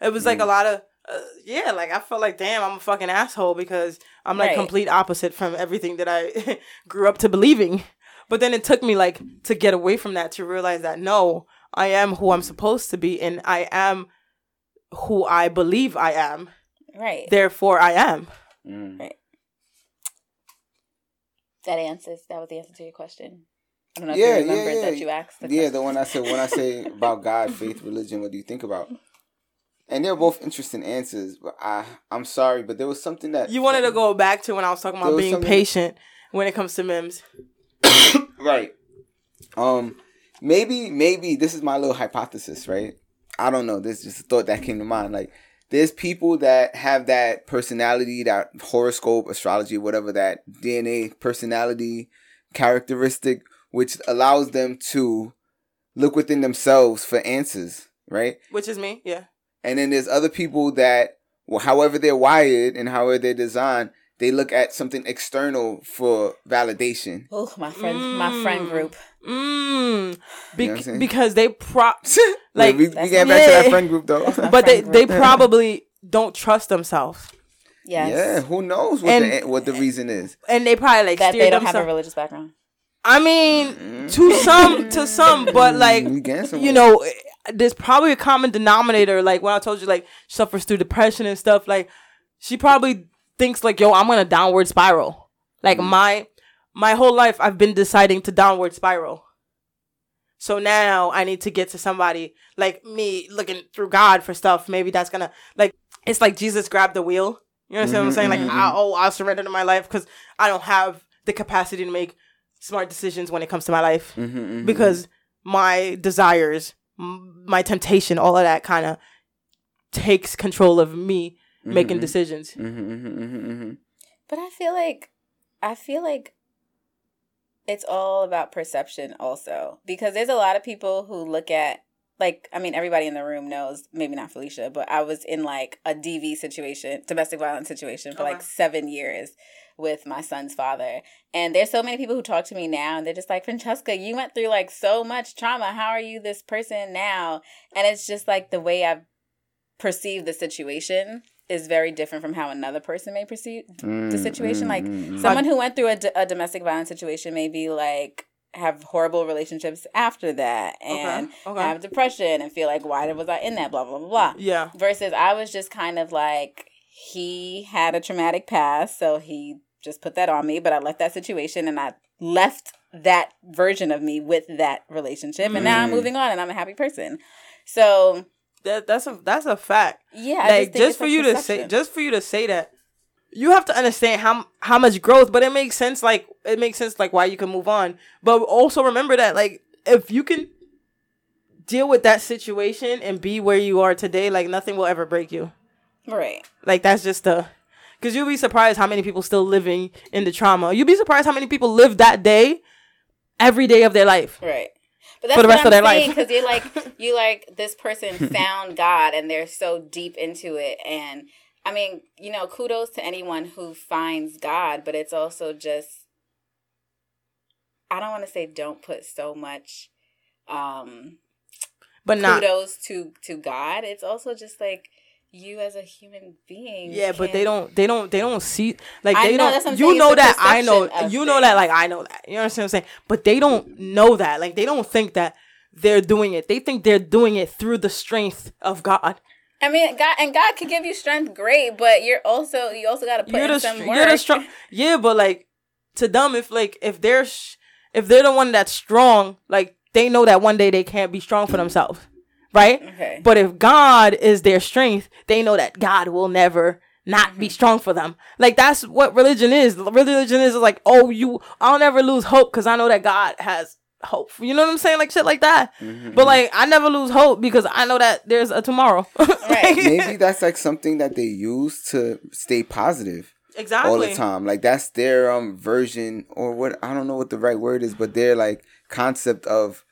It was like a mm. lot of uh, yeah, like I felt like damn, I'm a fucking asshole because I'm like right. complete opposite from everything that I grew up to believing. But then it took me like to get away from that to realize that no, I am who I'm supposed to be and I am who I believe I am. Right. Therefore I am. Mm. Right. That answers. That was the answer to your question. I don't know yeah, if you remembered yeah, yeah. that you asked. The yeah, question. the one I said when I say about God, faith, religion. What do you think about? And they're both interesting answers, but I I'm sorry, but there was something that you wanted to go back to when I was talking about being patient when it comes to Mims. right. Um. Maybe maybe this is my little hypothesis, right? I don't know. This is just a thought that came to mind. Like there's people that have that personality, that horoscope, astrology, whatever that DNA personality characteristic, which allows them to look within themselves for answers, right? Which is me, yeah. And then there's other people that, well, however they're wired and however they're designed, they look at something external for validation. Oh, my friend, mm. my friend group. Mm. Be- you know because they pro like we, we get back yeah. to that friend group though. But they group. they probably don't trust themselves. Yes. Yeah. Who knows what and, the what the reason is? And they probably like that they don't have a religious background. I mean, mm. to some, to some, but like you know, there's probably a common denominator. Like when I told you, like suffers through depression and stuff. Like she probably thinks like, yo, I'm gonna downward spiral. Like mm. my my whole life I've been deciding to downward spiral. So now I need to get to somebody like me looking through God for stuff. Maybe that's gonna like it's like Jesus grabbed the wheel. You understand mm-hmm, what I'm saying? Like, mm-hmm. I, oh, I'll surrender to my life because I don't have the capacity to make smart decisions when it comes to my life mm-hmm, mm-hmm. because my desires, my temptation, all of that kind of takes control of me making mm-hmm. decisions. Mm-hmm, but I feel like, I feel like it's all about perception also because there's a lot of people who look at like I mean everybody in the room knows maybe not Felicia but I was in like a DV situation domestic violence situation for okay. like 7 years with my son's father. And there's so many people who talk to me now and they're just like Francesca you went through like so much trauma. How are you this person now? And it's just like the way I've perceived the situation is very different from how another person may perceive mm, the situation. Mm, like mm, someone who went through a, d- a domestic violence situation may be like have horrible relationships after that and okay, okay. have depression and feel like why was I in that blah blah blah blah. Yeah. Versus I was just kind of like he had a traumatic past, so he just put that on me, but I left that situation and I left that version of me with that relationship and now I'm mm. moving on and I'm a happy person. So that that's a that's a fact. Yeah, like just, just for you to say, just for you to say that, you have to understand how how much growth. But it makes sense. Like it makes sense. Like why you can move on. But also remember that like if you can deal with that situation and be where you are today, like nothing will ever break you. Right. Like that's just the. Because you'll be surprised how many people still living in the trauma. You'll be surprised how many people live that day every day of their life. Right. But that's For the rest of their saying life. because you're like you like this person found God and they're so deep into it and I mean you know kudos to anyone who finds God but it's also just I don't want to say don't put so much um But not. kudos to to God it's also just like you as a human being Yeah, but they don't. They don't. They don't see like they know, don't. You know that I know. You know that like I know that. You understand what I'm saying? But they don't know that. Like they don't think that they're doing it. They think they're doing it through the strength of God. I mean God and God can give you strength great but you're also you also got to put You're in the, some work you're the strong. Yeah, but like to them, if like if they're sh- if they're the one that's strong, like they know that one day they can't be strong for themselves, right? Okay. But if God is their strength, they know that God will never not be strong for them. Like that's what religion is. Religion is like, oh, you, I'll never lose hope because I know that God has hope. You know what I'm saying? Like shit like that. But like, I never lose hope because I know that there's a tomorrow. Right. Maybe that's like something that they use to stay positive exactly. all the time. Like that's their um version or what I don't know what the right word is, but their like concept of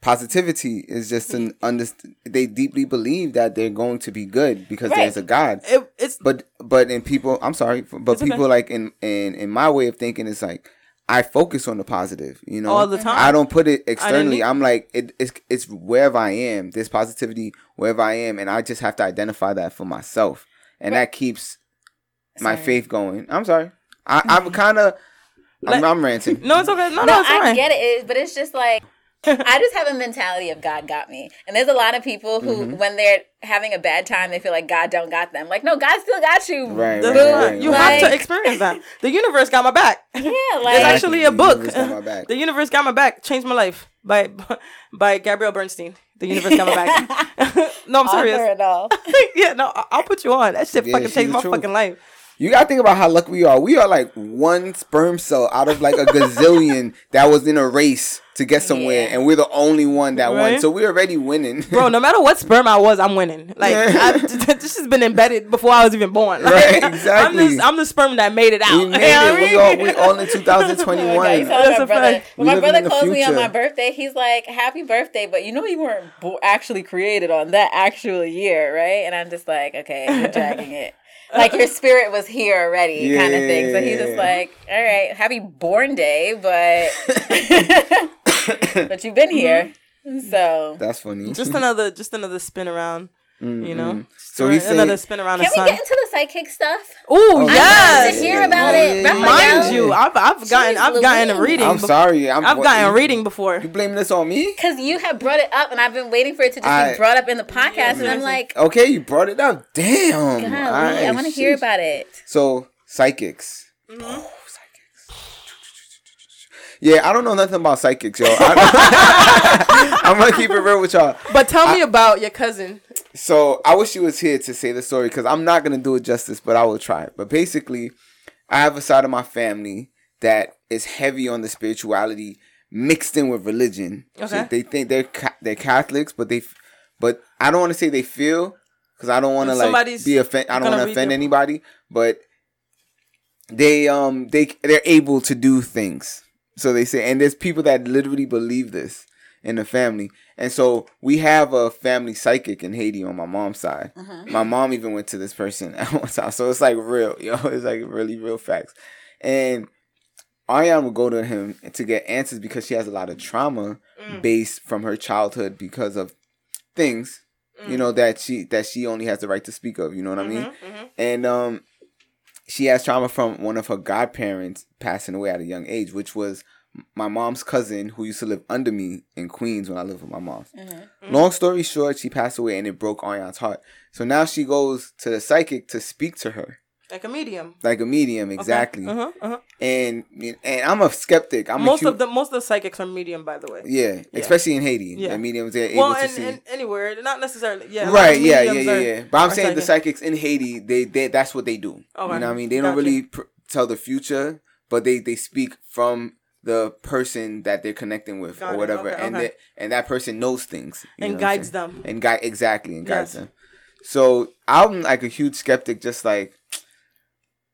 positivity is just an underst- they deeply believe that they're going to be good because Right. there's a God. It, it's But but in people, I'm sorry, but It's okay. people like in in in my way of thinking, it's like I focus on the positive. You know, All the time. I don't put it externally. need- I'm like it, it's it's wherever I am. this positivity wherever I am, and I just have to identify that for myself, and that keeps my Sorry. faith going. I'm sorry. I, I'm kind of. I'm, Let- I'm ranting. no, it's okay. No, no, No, it's I fine. get it, it- but it's just like I just have a mentality of God got me, and there's a lot of people who, Mm-hmm. when they're having a bad time, they feel like God don't got them. Like, no, God still got you. Right, That's right, right, you right. have to experience that. The universe got my back. Yeah, There's like actually a The book. universe got my back. The universe got my back. Changed my life by by Gabrielle Bernstein. The universe got my back. no, I'm author serious. and all. yeah, no, I- I'll put you on. That shit Yeah, fucking she's changed my truth. fucking life. You gotta think about how lucky we are. We are like one sperm cell out of like a gazillion that was in a race to get somewhere, Yeah. and we're the only one that won. So we're already winning, Bro, no matter what sperm I was, I'm winning. Like I, this has been embedded before I was even born. Like, Right, I'm, exactly. I'm the sperm that made it out. we You made know it. We all we all in Oh 2021. my God, you saw That's my a brother. fact. When my brother calls me on my birthday, he's like, "Happy birthday!" But you know you weren't bo- actually created on that actual year, right? And I'm just like, "Okay, you're dragging it." Like your spirit was here already, kind of thing. So he's just like, "All right, happy born day, but but you've been here." Mm-hmm. So That's funny. just another, just another spin around. You know, Mm-hmm. So he's another spin around can the we get into the psychic stuff? Oh I yes, wanted to hear about Yeah, it. yeah, Raphael. mind you, I've I've gotten I've gotten a reading. I'm bef- sorry. I'm, I've what- gotten a you- reading before. You blaming this on me? Because you have brought it up, and I've been waiting for it to just I- be brought up in the podcast, and I'm like, Okay, you brought it up. Damn. golly, I Alright, want to hear about it. So psychics. Mm-hmm. Yeah, I don't know nothing about psychics, yo. I, am gonna keep it real with y'all. But tell me about your cousin. So I wish she was here to say the story because I'm not gonna do it justice, but I will try. But basically, I have a side of my family that is heavy on the spirituality mixed in with religion. So Okay. they think they're ca- they're Catholics, but they, f- but I don't want to say they feel because I don't want to like be offend. I don't want to offend anybody, but they um they they're able to do things. So they say, and there's people that literally believe this in the family, and so we have a family psychic in Haiti on my mom's side. Uh-huh. My mom even went to this person at one time, so it's like real, yo. It's like really real facts, and. Ariane would go to him to get answers because she has a lot of trauma mm. based from her childhood because of things, you mm. know, that she that she only has the right to speak of. You know what I mean? Mm-hmm, mm-hmm. And um, she has trauma from one of her godparents passing away at a young age, which was my mom's cousin who used to live under me in Queens when I lived with my mom. Mm-hmm. Mm-hmm. Long story short, she passed away and it broke Ariane's heart. So now she goes to the psychic to speak to her. Like a medium. Like a medium, exactly. Uh-huh, uh-huh. And and I'm a skeptic. I'm most of the most of the psychics are medium, by the way. yeah, especially in Haiti. Yeah. The mediums they're well, able to and, see. and anywhere, not necessarily. Yeah. right yeah yeah yeah are- yeah but i'm saying the psychics in haiti they, they that's what they do Okay. you know what i mean they don't Gotcha. really pr- tell the future but they they speak from the person that they're connecting with Got or whatever Okay, and okay. that and that person knows things you And guides them. and guide exactly and guides Yes. them so i'm like a huge skeptic just like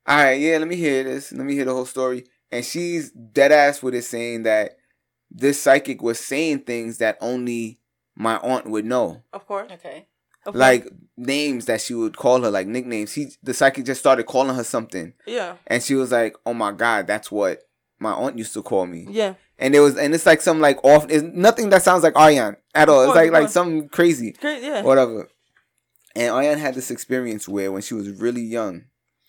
all right yeah let me hear this let me hear the whole story and she's dead ass with it saying that this psychic was saying things that only my aunt would know. Of course. Okay. Okay. Like names that she would call her, like nicknames. He the psychic just started calling her something. Yeah. And she was like, Oh my god, that's what my aunt used to call me. Yeah. And it was and it's like some like off it's nothing that sounds like Ariane at all. Of It's like like course. something crazy. Great. Yeah. Whatever. And Ariane had this experience where when she was really young,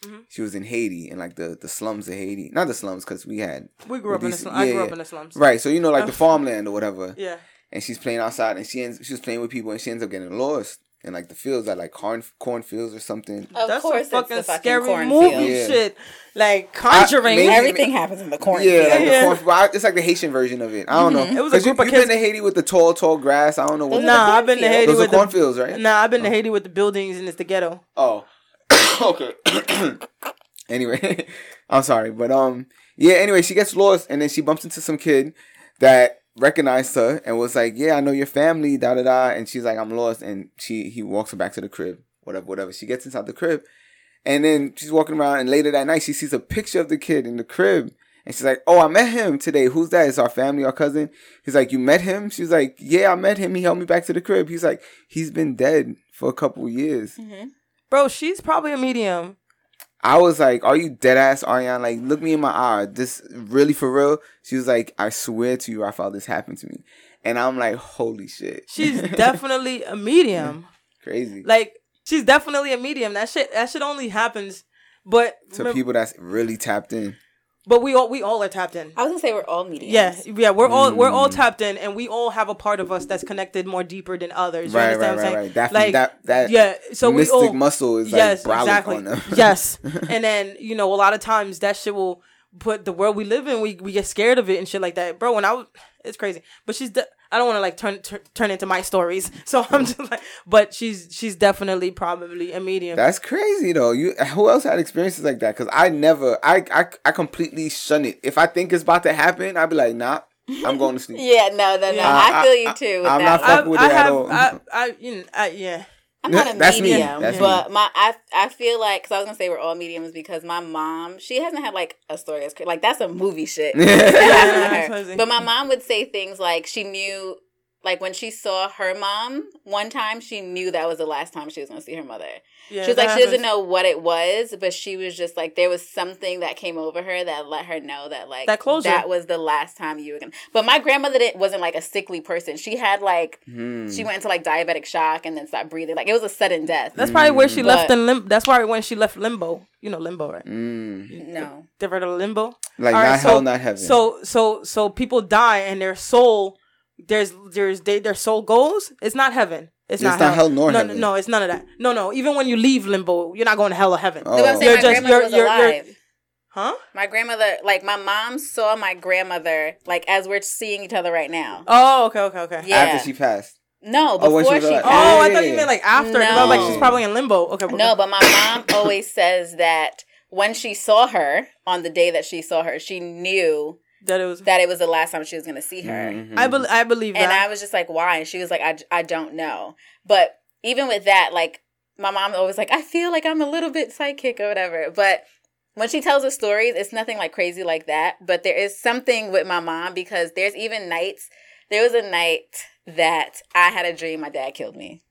Mhm. she was in Haiti in like the, the slums of Haiti. Not the slums, because we had We grew up in the These- slums. I yeah, up in the slums. right. So you know, like the Uh, farmland or whatever. Yeah. And she's playing outside, and she ends, she was playing with people, and she ends up getting lost in like the fields, at like corn cornfields or something. Of That's course, a it's fucking the fucking scary cornfield. movie Yeah. shit. Like Conjuring. maybe- Everything happens in the cornfield. Yeah, like Yeah. the corn, it's like the Haitian version of it. I don't know. It was a 'Cause you, group of you've been to Haiti with the tall, tall grass. I don't know what. Nah, I've been to. Haiti Those with the cornfields, right? Nah, I've been to Haiti with the buildings and it's the ghetto. Oh, okay. anyway, I'm sorry, but um, yeah. Anyway, she gets lost, and then she bumps into some kid that recognized her and was like, "Yeah, I know your family." Da da da. And she's like, "I'm lost," and she he walks her back to the crib. Whatever, whatever. She gets inside the crib, and then she's walking around, and later that night she sees a picture of the kid in the crib. And she's like, "Oh, I met him today. Who's that? It's our family, our cousin." He's like, "You met him?" She's like, "Yeah, I met him. He helped me back to the crib." He's like, "He's been dead for a couple years." Mhm. Bro, she's probably a medium. I was like, "Are you dead ass, Ariane? Like, look me in my eye. This really for real?" She was like, "I swear to you, Raphael, this happened to me." And I'm like, "Holy shit!" She's definitely a medium. crazy Like she's definitely a medium. That shit that shit only happens but to people that's really tapped in. But we all we all are tapped in. I was gonna say we're all mediums. Yeah, yeah, we're all we're Mm. all tapped in, and we all have a part of us that's connected more deeper than others. You Right, understand right, what I'm right, saying? right. That like, that that yeah, so we mystic all muscle is yes, like exactly. on them. yes, and then you know a lot of times that shit will put the world we live in. We we get scared of it and shit like that, bro. When I was, it's crazy. But she's. De- I don't want to like turn, turn turn into my stories, so I'm just like. But she's she's definitely probably a medium. That's crazy though. You who else had experiences like that? Because I never, I, I I completely shun it. If I think it's about to happen, I'd be like, nah, I'm going to sleep. Yeah, no, no, no. Yeah. I, I- feel you I- too. With I'm that not. I, fucking with I it at have all. I I you know I, yeah. I'm not a That's me. medium, That's me. but my I I feel like because I was gonna say we're all mediums because my mom she hasn't had like a story as cra- like that's a movie shit. that happened to that's her. crazy. But my mom would say things like she knew like when she saw her mom one time she knew that was the last time she was gonna see her mother. yeah she was like that she doesn't know what it was, but she was just like there was something that came over her that let her know that like That closure. that was the last time you were gonna. But my grandmother didn't, wasn't like a sickly person. She had like Hmm. she went into like diabetic shock and then stopped breathing. Like it was a sudden death. That's probably where she left But- in limbo. That's why when she left limbo. You know limbo, right? Mm. no. They've of limbo. Like All right, not so- hell, not heaven. So so so people die and their soul there's there's they, their soul goes. It's not heaven. It's, It's not, not hell nor no, heaven. No, it's none of that. No, no. Even when you leave limbo, you're not going to hell or heaven. Oh. The saying You're my just- grandmother you're- was you're- you're- alive. Huh? My grandmother, like my mom, saw my grandmother like as we're seeing each other right now. Oh, okay, okay, okay. Yeah. after she passed. No, Oh, before when she was she alive. Oh. I thought you meant like after. I was like, she's probably in limbo. Okay, No, but my mom always says that when she saw her on the day that she saw her, she knew that it was. that it was the last time she was going to see her. Mhm. I believe. I believe that. And I was just like, why? And she was like, I, I don't know. But even with that, like, my mom always like, I feel like I'm a little bit psychic or whatever. But when she tells the stories, it's nothing like crazy like that. But there is something with my mom because there's even nights. There was a night that I had a dream my dad killed me.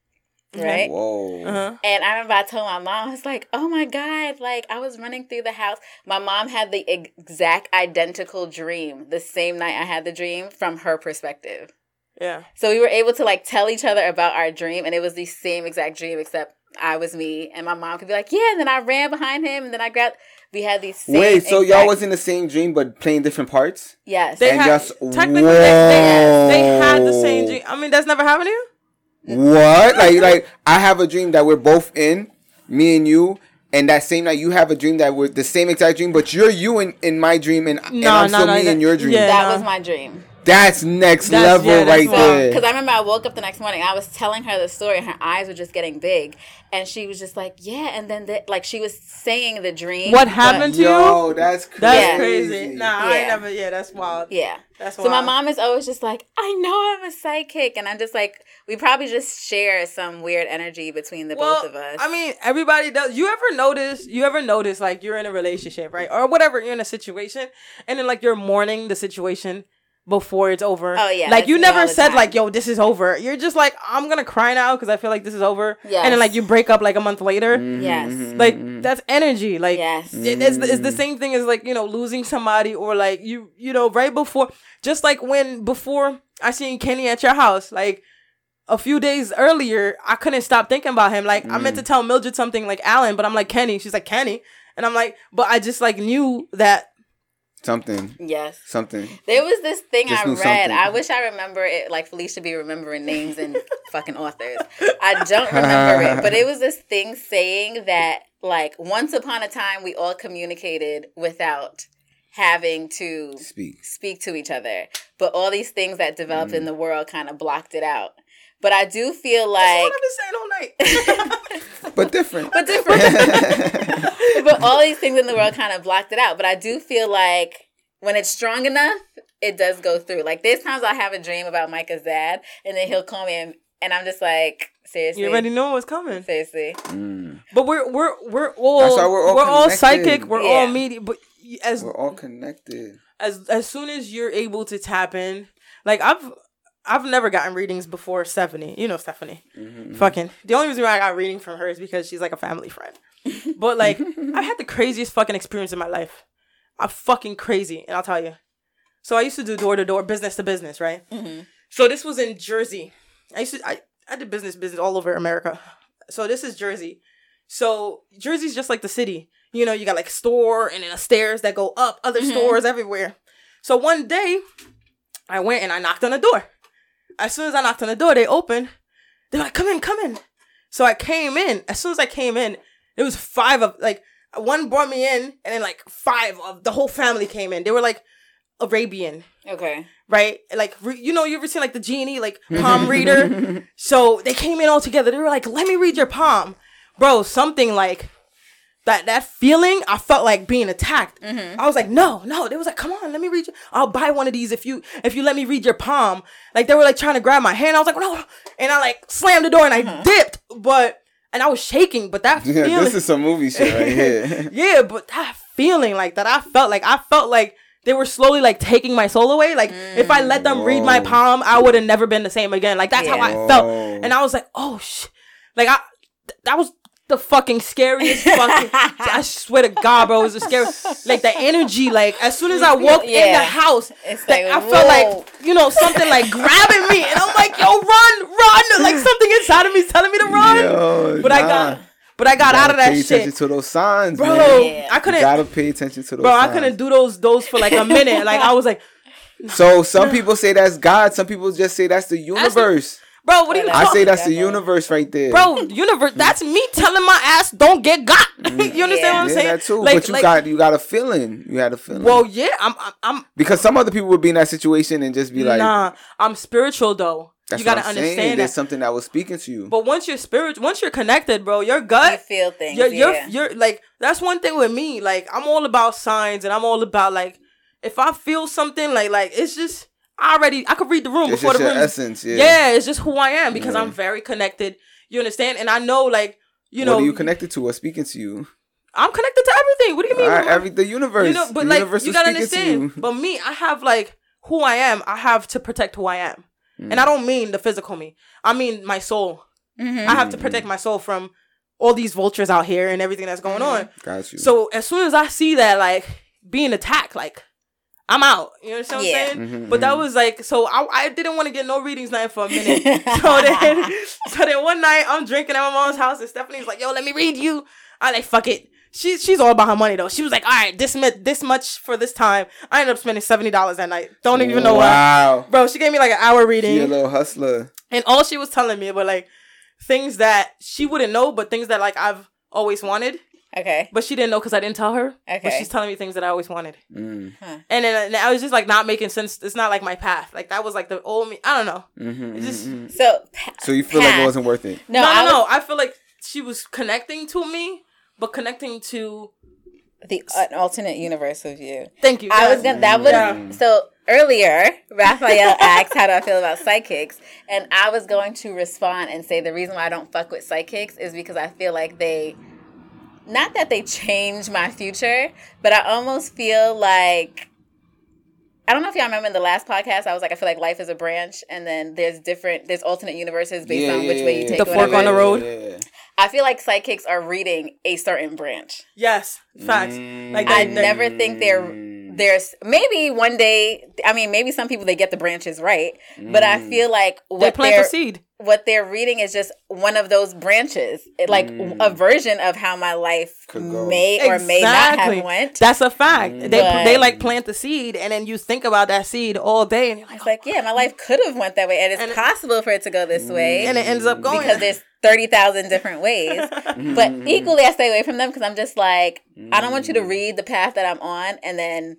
Right? Whoa. uh-huh. And I remember I told my mom, I was like, oh my God, like I was running through the house. My mom had the exact identical dream the same night I had the dream from her perspective. Yeah. So we were able to like tell each other about our dream, and it was the same exact dream, except I was me, and my mom could be like, "Yeah." And then I ran behind him, and then I grabbed. We had these. Same Wait, so y'all was in the same dream but playing different parts? Yes. They And had just- technically they, they, they had the same dream. I mean, that's never happened to you. What? like, like I have a dream that we're both in, me and you, and that same night you have a dream that we're the same exact dream, but you're you in, in my dream, and, and I'm no, still no, me that- in your dream. yeah. that no. was my dream. That's next That's- level yeah, that's right wild. there. Because I remember I woke up the next morning, I was telling her the story, and her eyes were just getting big, and she was just like, "Yeah," and then the, like she was saying the dream. What but- happened to you? Yo, that's crazy. That's Yeah. crazy. Nah, I ain't never. Yeah, that's wild. Yeah. That's wild. So my mom is always just like, I know I'm a psychic, and I'm just like, we probably just share some weird energy between the well, both of us. I mean, everybody does. You ever notice? You ever notice like you're in a relationship, right, or whatever? You're in a situation, and then like you're mourning the situation. Before it's over. Oh, yeah, like you never said time. like, "Yo, this is over." You're just like, "I'm gonna cry now because I feel like this is over." Yes. And then like you break up like a month later. Mm-hmm. Yes. Mm-hmm. Like that's energy. Like Yes. it- it's, it's the mm-hmm. same thing as like you know losing somebody or like you you know right before just like when before I seen Kenny at your house like a few days earlier I couldn't stop thinking about him like I meant to mm. tell Mildred something like Alan but I'm like Kenny she's like Kenny and I'm like but I just like knew that Something. Yes. Something. There was this thing Just I read. something. I wish I remember it. Like Felicia be remembering names and fucking authors. I don't remember it, but it was this thing saying that like once upon a time we all communicated without having to Speak. speak to each other, but all these things that developed Mm. in the world kind of blocked it out. But I do feel that's like what I've been saying all night But different. but different. but all these things in the world kind of blocked it out. But I do feel like when it's strong enough, it does go through. Like there's times I have a dream about Micah's dad, and then he'll call me, and, and I'm just like, seriously, you already know what's coming seriously. Mm. but we're we're we're all That's why we're all all psychic we're all Yeah. media but as We're all connected. as as soon as you're able to tap in, like I've I've never gotten readings before Stephanie. You know Stephanie. Mm-hmm. Fucking the only reason why I got reading from her is because she's like a family friend. But like I've had the craziest fucking experience in my life. I'm fucking crazy, and I'll tell you. So I used to do door to door, business to business, right? So this was in Jersey. I used to I, I did business business all over America. So this is Jersey. So Jersey's just like the city. You know, you got like store and then a stairs that go up, other stores everywhere. So one day, I went and I knocked on the door. As soon as I knocked on the door, they opened. They're like, "Come in, come in." So I came in. As soon as I came in, it was five of like one brought me in, and then like five of the whole family came in. They were like Arabian Okay. right? Like re- you know, you ever seen like the genie, like palm reader? so they came in all together. They were like, "Let me read your palm, bro." Something like that. That feeling, I felt like being attacked. Mm-hmm. I was like, "No, no." They was like, "Come on, let me read you. I'll buy one of these if you if you let me read your palm." Like they were like trying to grab my hand. I was like, "No," and I like slammed the door and I mm-hmm. dipped, but and I was shaking. But that Yeah, feeling, this is some movie shit right here. yeah, but that feeling like that, I felt like I felt like they were slowly like taking my soul away. Like if I let them read my palm, I would have never been the same again. Like that's how I felt, and I was like, oh sh, like I th- that was the fucking scariest fucking. I swear to God, bro, it was the scariest. Like the energy, like as soon as I walked in the house, It's like, like, I felt like you know something like grabbing me, and I'm like, yo, run, run! Like something inside of me is telling me to run, Yo, but I got, but I got out of that pay attention to those signs, bro. man. Yeah. I couldn't. gotta pay attention to those Bro, I couldn't do those those for like a minute. Like I was like, So some people say that's God. Some people just say that's the universe. Bro, what are you I I talking? say that's the universe right there. bro, universe. That's me telling my ass don't get got. you understand Yeah. what I'm yeah, saying? that too. Like, but you like, got you got a feeling. You had a feeling. Well, yeah, I'm, I'm, I'm because some other people would be in that situation and just be like, nah, I'm spiritual though. "That's you gotta what I'm saying. understand There's something that was speaking to you." But once you're spiritual, once you're connected, bro, your gut, you gut, feel things. you're, you're, yeah. you're like that's one thing with me. Like I'm all about signs, and I'm all about like if I feel something, like like it's just I already I could read the room it's before just the your room. essence. Yeah. yeah. it's just who I am because Yeah. I'm very connected. You understand? And I know like you what know are you connected to? What's speaking to you? I'm connected to everything. What do you mean? All right, every the universe. you know, but the like universe you gotta speaking to understand. you. But me, I have like who I am. I have to protect who I am, Mm. and I don't mean the physical me. I mean my soul. Mhm. I have to protect my soul from all these vultures out here and everything that's going on. Got you. So as soon as I see that like being attacked, like I'm out. You know what I'm saying? Mhm, But that mhm. was like so I, I didn't want to get no readings night for a minute. so then so then one night I'm drinking at my mom's house and Stephanie's like, yo, let me read you. I like fuck it. She's she's all about her money though. She was like, all right, this mi- this much for this time. I ended up spending seventy dollars that night. Don't even know why. Wow. Bro, she gave me like an hour She a reading. little hustler. And all she was telling me were like things that she wouldn't know, but things that like I've always wanted. Okay. But she didn't know because I didn't tell her. But Okay. she's telling me things that I always wanted. Mm. And then and I was just like not making sense. It's not like my path. Like that was like the old me. I don't know. Mhm, just- mhm, mhm. So. pa- So you feel like it wasn't worth it? No, No, no, I no. was- I feel like she was connecting to me, but connecting to. the an alternate universe of you. Thank you. I yes. was gonna. That was Yeah. so earlier. Raphael asked, "How do I feel about psychics?" And I was going to respond and say the reason why I don't fuck with psychics is because I feel like they, not that they change my future, but I almost feel like I don't know if y'all remember in the last podcast, I was like, I feel like life is a branch, and then there's different, there's alternate universes based Yeah, on yeah, which way you take The fork on the road. Yeah. I feel like psychics are reading a certain branch. Yes, facts. Mm. Like I they, they- never think they're there's maybe one day. I mean, maybe some people they get the branches right, but I Mm. feel like they what plant they're the seed. What they're reading is just one of those branches, like Mm. a version of how my life Could go. may or may not have went. That's a fact. They But- they like plant the seed, and then you think about that seed all day, and you're like, It's like, yeah, my life could have went that way, and it's And it- possible for it to go this way, and it ends up going because there's thirty thousand different ways. but Mm. equally, I stay away from them because I'm just like, I don't want you to Mm. read the path that I'm on, and then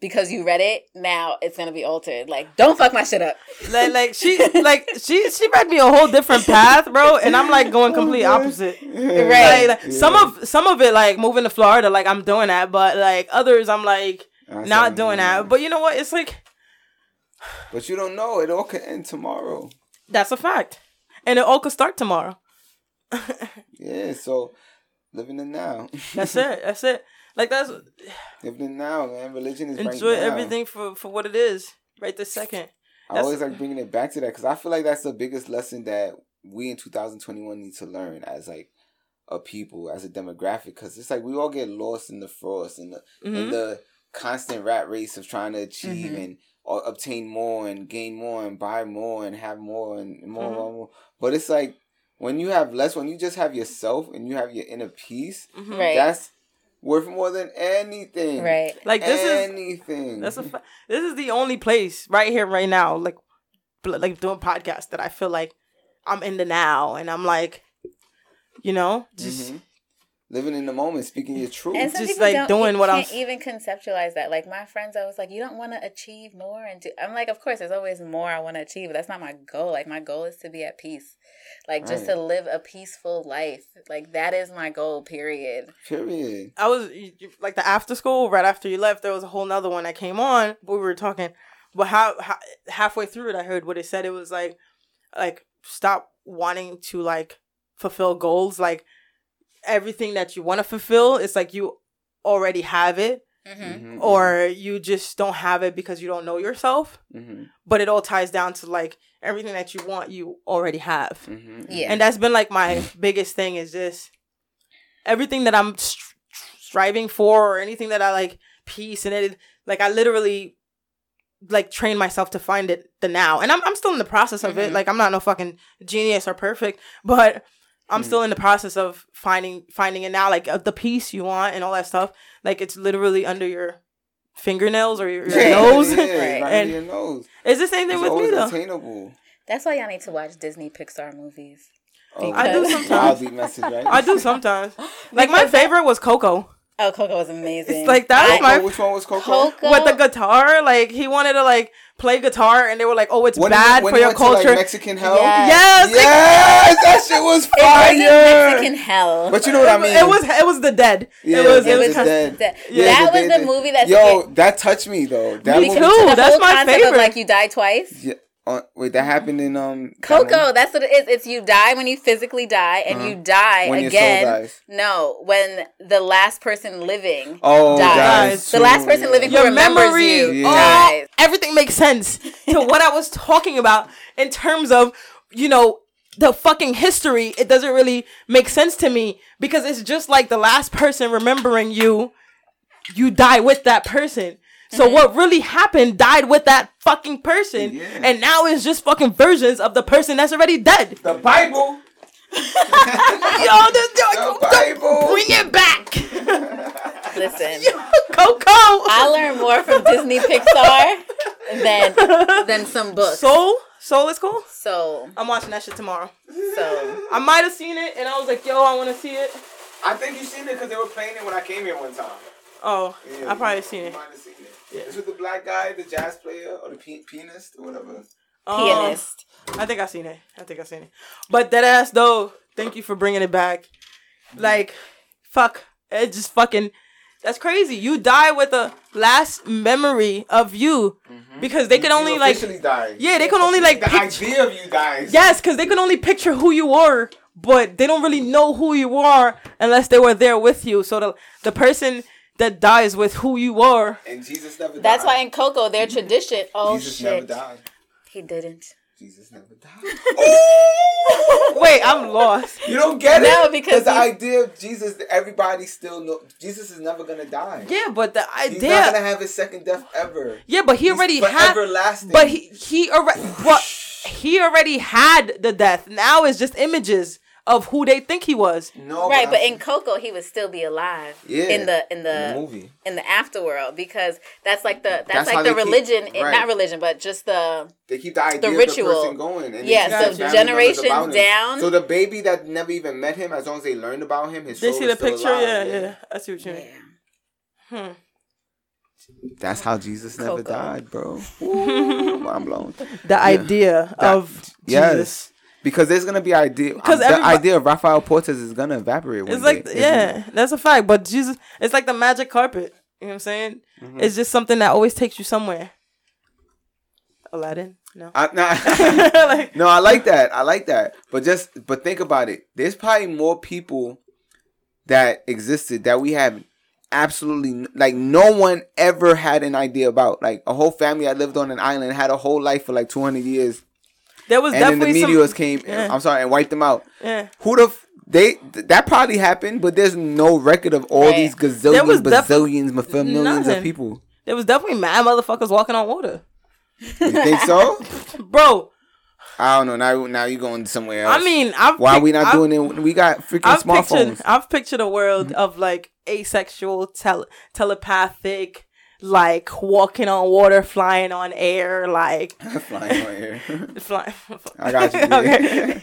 because you read it, now it's gonna be altered. Like, don't fuck my shit up. like, like she like she she read me a whole different path, bro, and I'm like going complete oh, opposite. Right. Like, like, Some of some of it like moving to Florida, like I'm doing that, but like others, I'm like That's not what I'm doing that. But you know what? It's like But you don't know. It all could end tomorrow. that's a fact, and it all could start tomorrow. Yeah. So living in now. That's it. That's it. Like that's living now, man. Religion is right enjoy now. everything for for what it is right this second. I always like bringing it back to that because I feel like that's the biggest lesson that we in 2021 need to learn as like a people, as a demographic. Because it's like we all get lost in the frost and the in Mhm. the constant rat race of trying to achieve Mhm. and or obtain more and gain more and buy more and have more and more, Mhm. more, more. But it's like when you have less, when you just have yourself and you have your inner peace, Mhm. Right. that's worth more than anything. Right. Like this is anything. That's a fa- this is the only place right here, right now, like like doing podcasts that I feel like I'm in the now, and I'm like, you know, just Mhm. Living in the moment, speaking your truth. And some Just, like, don't, doing what I'm can't s- even conceptualize that. Like my friends, I was like, you don't want to achieve more, and do. I'm like, of course, there's always more I want to achieve, but that's not my goal. Like my goal is to be at peace, like just Right. to live a peaceful life. Like that is my goal. Period. Period. I was you- you- like the after school right after you left. There was a whole nother one that came on. But we were talking, but how, how halfway through it, I heard what it said. It was like, like stop wanting to like fulfill goals. Like everything that you want to fulfill, it's like you already have it, Mm-hmm. Mhm, or you just don't have it because you don't know yourself. mhm, But it all ties down to like everything that you want, you already have. mhm, Yeah. and that's been like my biggest thing is just everything that i'm str- striving for or anything that i like peace and it like i literally like train myself to find it the now and i'm, I'm still in the process of it like i'm not no fucking genius or perfect but i'm Mm. still in the process of finding finding it now like uh, the piece you want and all that stuff like it's literally under your fingernails or your, your Yeah, nose yeah, Right. right And under your nose. it's the same thing It's with me always though attainable. That's why y'all need to watch Disney Pixar movies. Oh, I do sometimes. message, right? i do sometimes like my Because that- favorite was coco Oh, Coco was amazing. It's like that was I- my which one was Coco? Coco. with the guitar. Like he wanted to like play guitar, and they were like, "Oh, it's When bad when for he your went to, like, culture." Mexican hell. Yes. yes, Yes, that shit was It fire. Mexican hell. But you know what I mean? it was it was the dead. Yeah, it was the it was Dead. Dead. That, Yeah, that the- was the- the movie that Yo, that touched me though. That Me movie- too. that's whole my concept favorite. Of, like you die twice. Yeah. Uh, wait, that happened in um that Coco, movie? that's what it is. It's you die when you physically die, and Uh-huh. you die When your soul again. dies. No, when the last person living Oh, dies. Dies. The last person living who your remembers memory, you Yeah. oh, dies. everything makes sense to what I was talking about in terms of you know the fucking history. It doesn't really make sense to me because it's just like the last person remembering you. You die with that person. So what really happened died with that fucking person, Yeah. and now it's just fucking versions of the person that's already dead. The Bible. Yo, this The Bible. bring it back, Listen, Coco. I learned more from Disney Pixar than than some books. Soul, Soul is cool. So, I'm watching that shit tomorrow. so I might have seen it, and I was like, "Yo, I want to see it." I think you seen it because they were playing it when I came here one time. Oh, Yeah, I probably seen it. might have seen it. Yeah. It's with the black guy, the jazz player, or the pi- pianist, or whatever. Um, pianist. I think I seen it. I think I seen it. But that ass though, thank you for bringing it back. Like, fuck, it just fucking. That's crazy. You die with the last memory of you because they could only you like. officially died. Yeah, they could only like the picture. idea of you dies. Yes, because they can only picture who you were, but they don't really know who you are unless they were there with you. So the the person that dies with who you are. And Jesus never. That's why in Coco, their tradition. Oh Jesus shit, never died. he didn't. Jesus never died. Oh! Wait, I'm lost. You don't get No, it because the idea of Jesus, everybody still know Jesus is never gonna die. Yeah, but the idea He's idea. not gonna have his second death ever. yeah, but he He's already had. everlasting. But he he already. But he already had the death. Now it's just images of who they think he was. no, Right, but I'm- in Coco, he would still be alive. Yeah, In the in the, in the movie. in the afterworld because that's like the that's, That's like the they keep- religion, eh, right. not religion, but just the They keep the idea of ritual. the going. And Yeah, so their family members generations down- So the baby that never even met him, as long as they learned about him, his They soul see is the still picture. alive, Yeah, yeah, I see what you mean. yeah. That's how Jesus never Coco. died, bro. Ooh, I'm blown. The idea That- of yes. Because there's gonna be idea. 'Cause the idea of Rafael Portes is gonna evaporate. It's like day, yeah, it? that's a fact. But Jesus, it's like the magic carpet. You know what I'm saying? Mm-hmm. It's just something that always takes you somewhere. Aladdin, no. I, nah, Like- no, I like that. I like that. But just but think about it. There's probably more people that existed that we have absolutely like no one ever had an idea about. Like a whole family that lived on an island had a whole life for like 200 years, There was and then the definitely meteors some. came. Yeah. I'm sorry, and wiped them out. Yeah. Who the f- they th- that probably happened, but there's no record of all Right. these gazillions, def- bazillions, maf- millions Nothing. of people. There was definitely mad motherfuckers walking on water, You think so? bro. I don't know. Now, now you going somewhere else. I mean, I've why pic- we not I've- doing it? We got freaking I've smartphones. pictured, I've pictured a world of like asexual, tel- telepathic, like walking on water, flying on air, like Flying on air. flying. I got you. okay.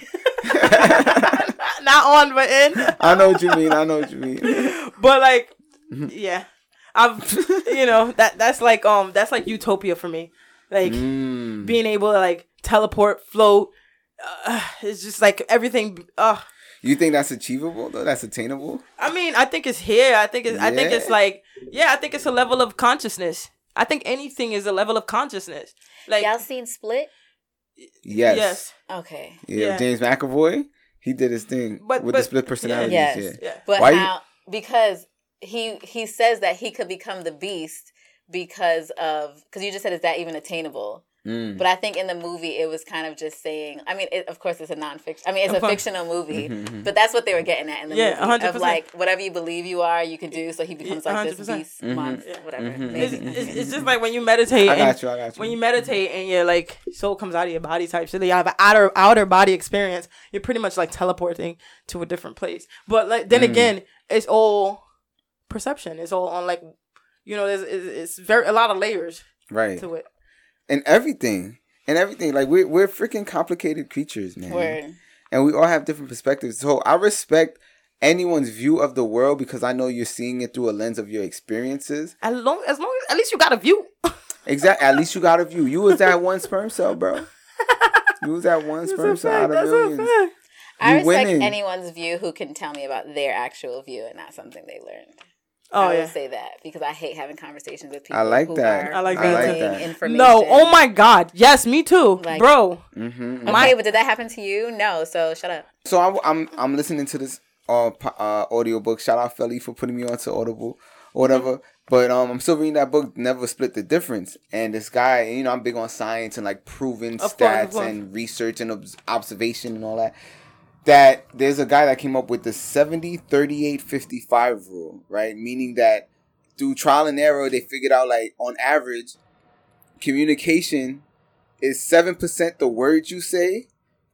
Not on, but in. I know what you mean. I know what you mean. But like, Mm-hmm. yeah, I've you know that that's like um that's like utopia for me. Like Mm. being able to like teleport, float. Uh, it's just like everything. Uh, You think that's achievable though? That's attainable? I mean, I think it's here. I think it's. I think it's like yeah. I think it's a level of consciousness. I think anything is a level of consciousness. Like Y'all seen Split? Yes. yes, Okay, Yeah, Yeah. James McAvoy, he did his thing But- with but- the split personalities. Yes. Yeah. yeah. but Why you- how? Because he he says that he could become the Beast because of because you just said is that even attainable? Mm. But I think in the movie it was kind of just saying. I mean, it, of course it's a nonfiction. I mean, it's a fictional movie, Mhm, but that's what they were getting at in the Yeah, movie. 100%. Of like whatever you believe you are, you can do. So he becomes like this 100%. beast Mhm. monster, Yeah. whatever. Mhm. It's, it's, it's just like when you meditate. I and- got you. I got you. when you meditate and your like soul comes out of your body type shit, you have an outer outer body experience. You're pretty much like teleporting to a different place. But like then Mm. again, it's all perception. It's all on like you know, there's it's, it's very a lot of layers right. to it. And everything. And everything. Like we're we're freaking complicated creatures, man. Word. and we all have different perspectives. So I respect anyone's view of the world because I know you're seeing it through a lens of your experiences. As long as long as at least you got a view. Exactly. At least you got a view. You was that one sperm cell, bro. You was that one That's sperm cell out of That's millions. I respect winning. anyone's view who can tell me about their actual view and not something they learned. Oh I yeah. would say that because I hate having conversations with people. I like who that. Are I like that. I like reading. Information. No, oh my god. Yes, me too. Like- Bro. Mm-hmm. Okay, My- but did that happen to you? No. So shut up. So I'm I'm I'm listening to this uh, po- uh audiobook. Shout out Felly for putting me onto Audible or whatever. But um, I'm still reading that book. Never split the difference. And this guy, you know, I'm big on science and like proven Of stats course. and research and obs- observation and all that. That there's a guy that came up with the 70 38 55 rule, right? Meaning that through trial and error, they figured out like on average, communication is 7% the words you say,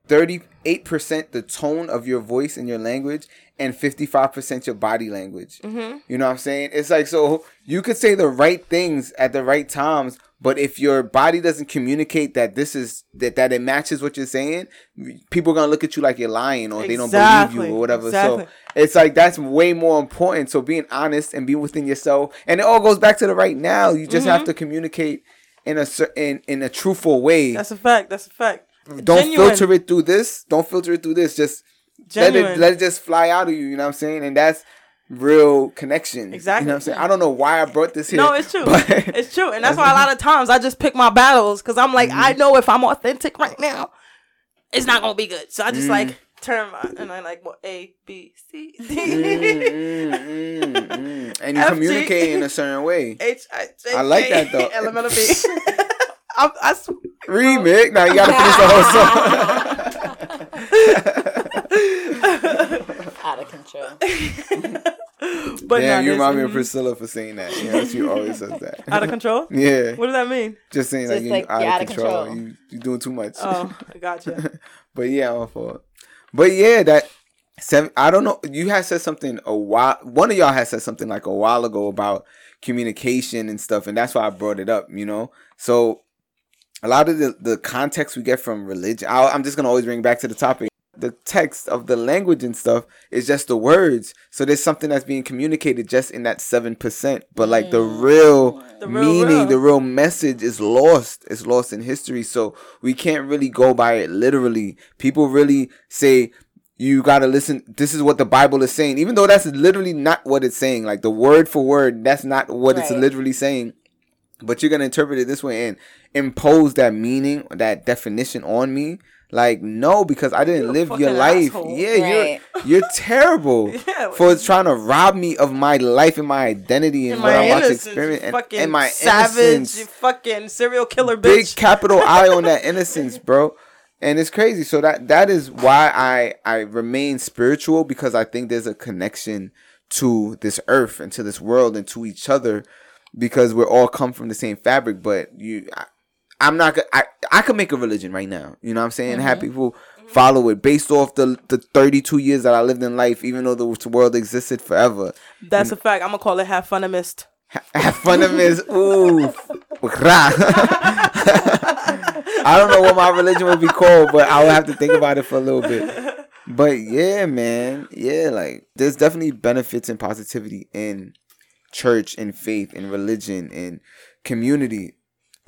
38% the tone of your voice and your language, and 55% your body language. Mm-hmm. You know what I'm saying? It's like, so you could say the right things at the right times, but if your body doesn't communicate that this is, that, that it matches what you're saying, people are going to look at you like you're lying or they don't believe you or whatever. exactly. So it's like, that's way more important. So being honest and being within yourself, and it all goes back to the right now. You just have to communicate in a certain, in a truthful way. Mm-hmm. That's a fact. That's a fact. don't Genuine. filter it through this. Don't filter it through this. Just let it let it just fly out of you. You know what I'm saying? And that's real connection. Exactly. You know what I'm saying? I don't know why I brought this here. No, it's true. it's true, and that's why a lot of times I just pick my battles because I'm like, I know if I'm authentic right now, it's not gonna be good. So I just like turn my and I like what A B C D Mm, mm, mm. And you F, G. communicate in a certain way. H I J I like that, though. Elemental L M N O P. I, I sw- Remix. Now you gotta finish the whole song. Out of control. but Damn, you remind me of. Priscilla for saying that. Yeah, she always says that. Out of control. Yeah, What does that mean? just saying like Just you're like, out, you're of out of control. control. You you doing too much. Oh, I gotcha. but yeah, all for it. But yeah, that seven. I don't know. You had said something a while. One of y'all had said something like a while ago about communication and stuff, and that's why I brought it up. You know, so a lot of the the context we get from religion. I, I'm just gonna always bring back to the topic. The text of the language and stuff is just the words. So there's something that's being communicated just in that seven percent. But like the mm. real The meaning, real. the real message is lost. It's lost in history. So we can't really go by it literally. People really say you gotta listen. This is what the Bible is saying, even though that's literally not what it's saying. Like the word for word, that's not what it's literally saying. But you're gonna interpret it this way and impose that meaning, that definition on me. Like no, because I didn't You a live your life. asshole. Yeah, Right. you're you're terrible Yeah, for trying to rob me of my life and my identity and And what my I'm about to innocence, experience and, fucking and my savage, innocence you fucking serial killer bitch. big capital I on that innocence, bro. And it's crazy. So that that is why I I remain spiritual because I think there's a connection to this earth and to this world and to each other because we're all come from the same fabric. But you, I, I'm not. go- I I could make a religion right now. You know what I'm saying? Have mm-hmm. people mm-hmm. follow it based off the the 32 years that I lived in life, even though the world existed forever. That's a fact. I'm gonna call it half funimist. Have fun of his ooh. I don't know what my religion would be called, but I would have to think about it for a little bit. But yeah, man, yeah, like there's definitely benefits and positivity in church and faith and religion and community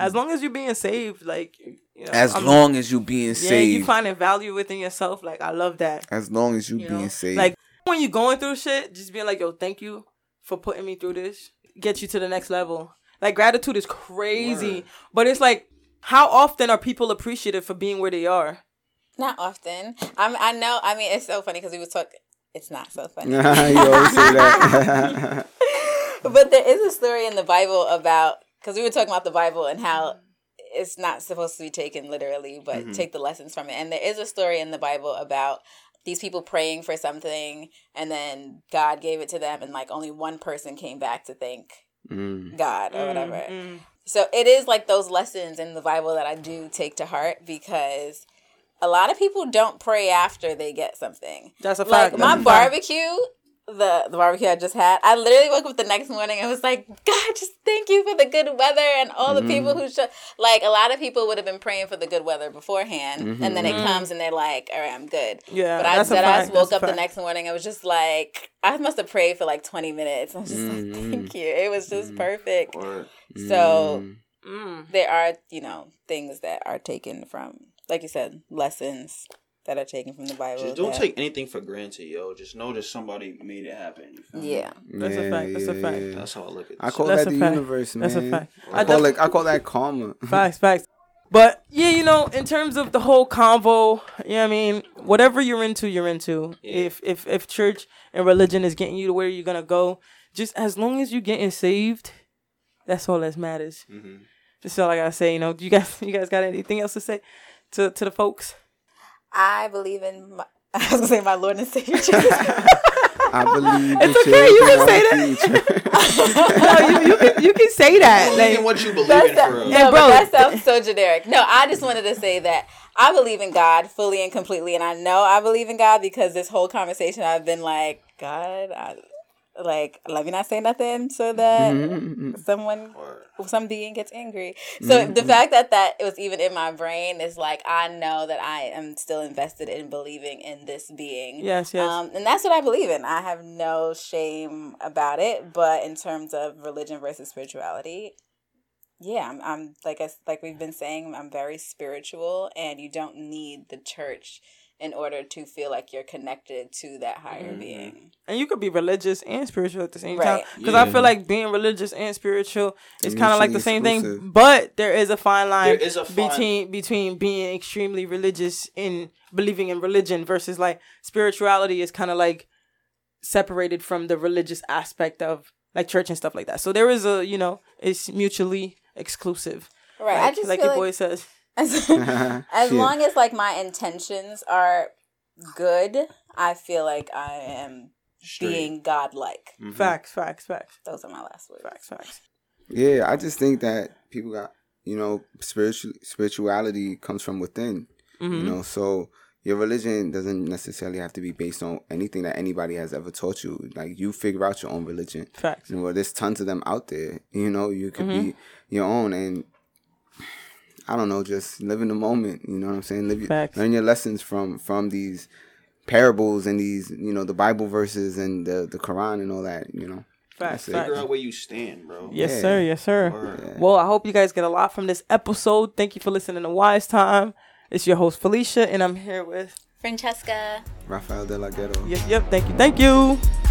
As long as you're being saved, like you know, as I'm- long as you're being yeah, saved. you finding value within yourself. Like I love that. as long as you, You being know? saved. Like when you're going through shit, just being like, "Yo, thank you for putting me through this." Get you to the next level. Like gratitude is crazy, but it's like, how often are people appreciative for being where they are? Not often. I'm, I know. I mean, it's so funny because we was talking. It's not so funny. you always say that. but there is a story in the Bible about because we were talking about the Bible and how it's not supposed to be taken literally, but Mm-hmm. take the lessons from it. And there is a story in the Bible about these people praying for something, and then God gave it to them, and like only one person came back to thank Mm. God or whatever. Mm, So it is like those lessons in the Bible that I do take to heart because a lot of people don't pray after they get something. That's a Like fact. my barbecue fact. Barbecue, the the barbecue I just had, I literally woke up the next morning and was like, God, just thank you for the good weather and all the people mm-hmm. who show. Like a lot of people would have been praying for the good weather beforehand, and then it mm-hmm. comes and they're like, All right, I'm good. Yeah, But I that's said I just woke up the next morning. I was just like, I must have prayed for like 20 minutes. I was just like, mm-hmm. thank you. It was just mm. perfect. So Mm. there are, you know, things that are taken from, like you said, lessons that are taken from the Bible. Just don't that- take anything for granted, yo. Just know that somebody made it happen. You feel me? Yeah. That's a fact. That's a fact. That's how I look at it. I call That's that the fact. universe, man. That's a fact. I, I call def- it. I call that karma. Facts, facts. But yeah, you know, in terms of the whole convo, yeah, I mean, whatever you're into, you're into. Yeah. If if if church and religion is getting you to where you're gonna go, just as long as you're getting saved, that's all that matters. Mhm. Just all I gotta say. You know, you guys, you guys got anything else to say to to the folks? I believe in, my, I was going to say my Lord and Savior Jesus. I believe. It's the okay, you can say and our future. no, you, you can you can say that. Believe in Like, what you believe That's in that- for real. no, bro, but that sounds so generic. No, I just wanted to say that I believe in God fully and completely, and I know I believe in God because this whole conversation I've been like, God, I, like, let me not say nothing so that Mm-hmm. someone, Or- some being gets angry. So the fact that that it was even in my brain is like I know that I am still invested in believing in this being. yes, yes. Um, and that's what I believe in. I have no shame about it. But in terms of religion versus spirituality, yeah, I'm, I'm like I, like we've been saying, I'm very spiritual, and you don't need the church in order to feel like you're connected to that higher Mm-hmm. being. And you could be religious and spiritual at the same Right. time. Because I feel like being religious and spiritual is kind of like the Mutually same thing, but there is a fine line There is a fine- between between being extremely religious in believing in religion versus like spirituality is kind of like separated from the religious aspect of like church and stuff like that. So there is a you know it's mutually exclusive. Right. Like, I just like feel your like boy says. As, as Yeah. long as like my intentions are good, I feel like I am Straight. being godlike. Mhm. Facts, facts, facts, Those are my last words. facts, facts. Yeah, I just think that people got you know spiritual spirituality comes from within. Mm-hmm. You know, so your religion doesn't necessarily have to be based on anything that anybody has ever taught you. Like you figure out your own religion. Facts. You know, there's tons of them out there. You know, you could Mm-hmm. be your own and I don't know, just live in the moment. You know what I'm saying? Live your, Facts. learn your lessons from from these parables and these you know the Bible verses and the the Quran and all that. You know. Facts, facts. Figure out where you stand, bro. Yes, Yeah. sir. Yes, sir. Word. Well, I hope you guys get a lot from this episode. Thank you for listening to Wise Time. It's your host Felicia, and I'm here with. Francesca. Rafael de la Ghetto. Yep, yep. Thank you. Thank you.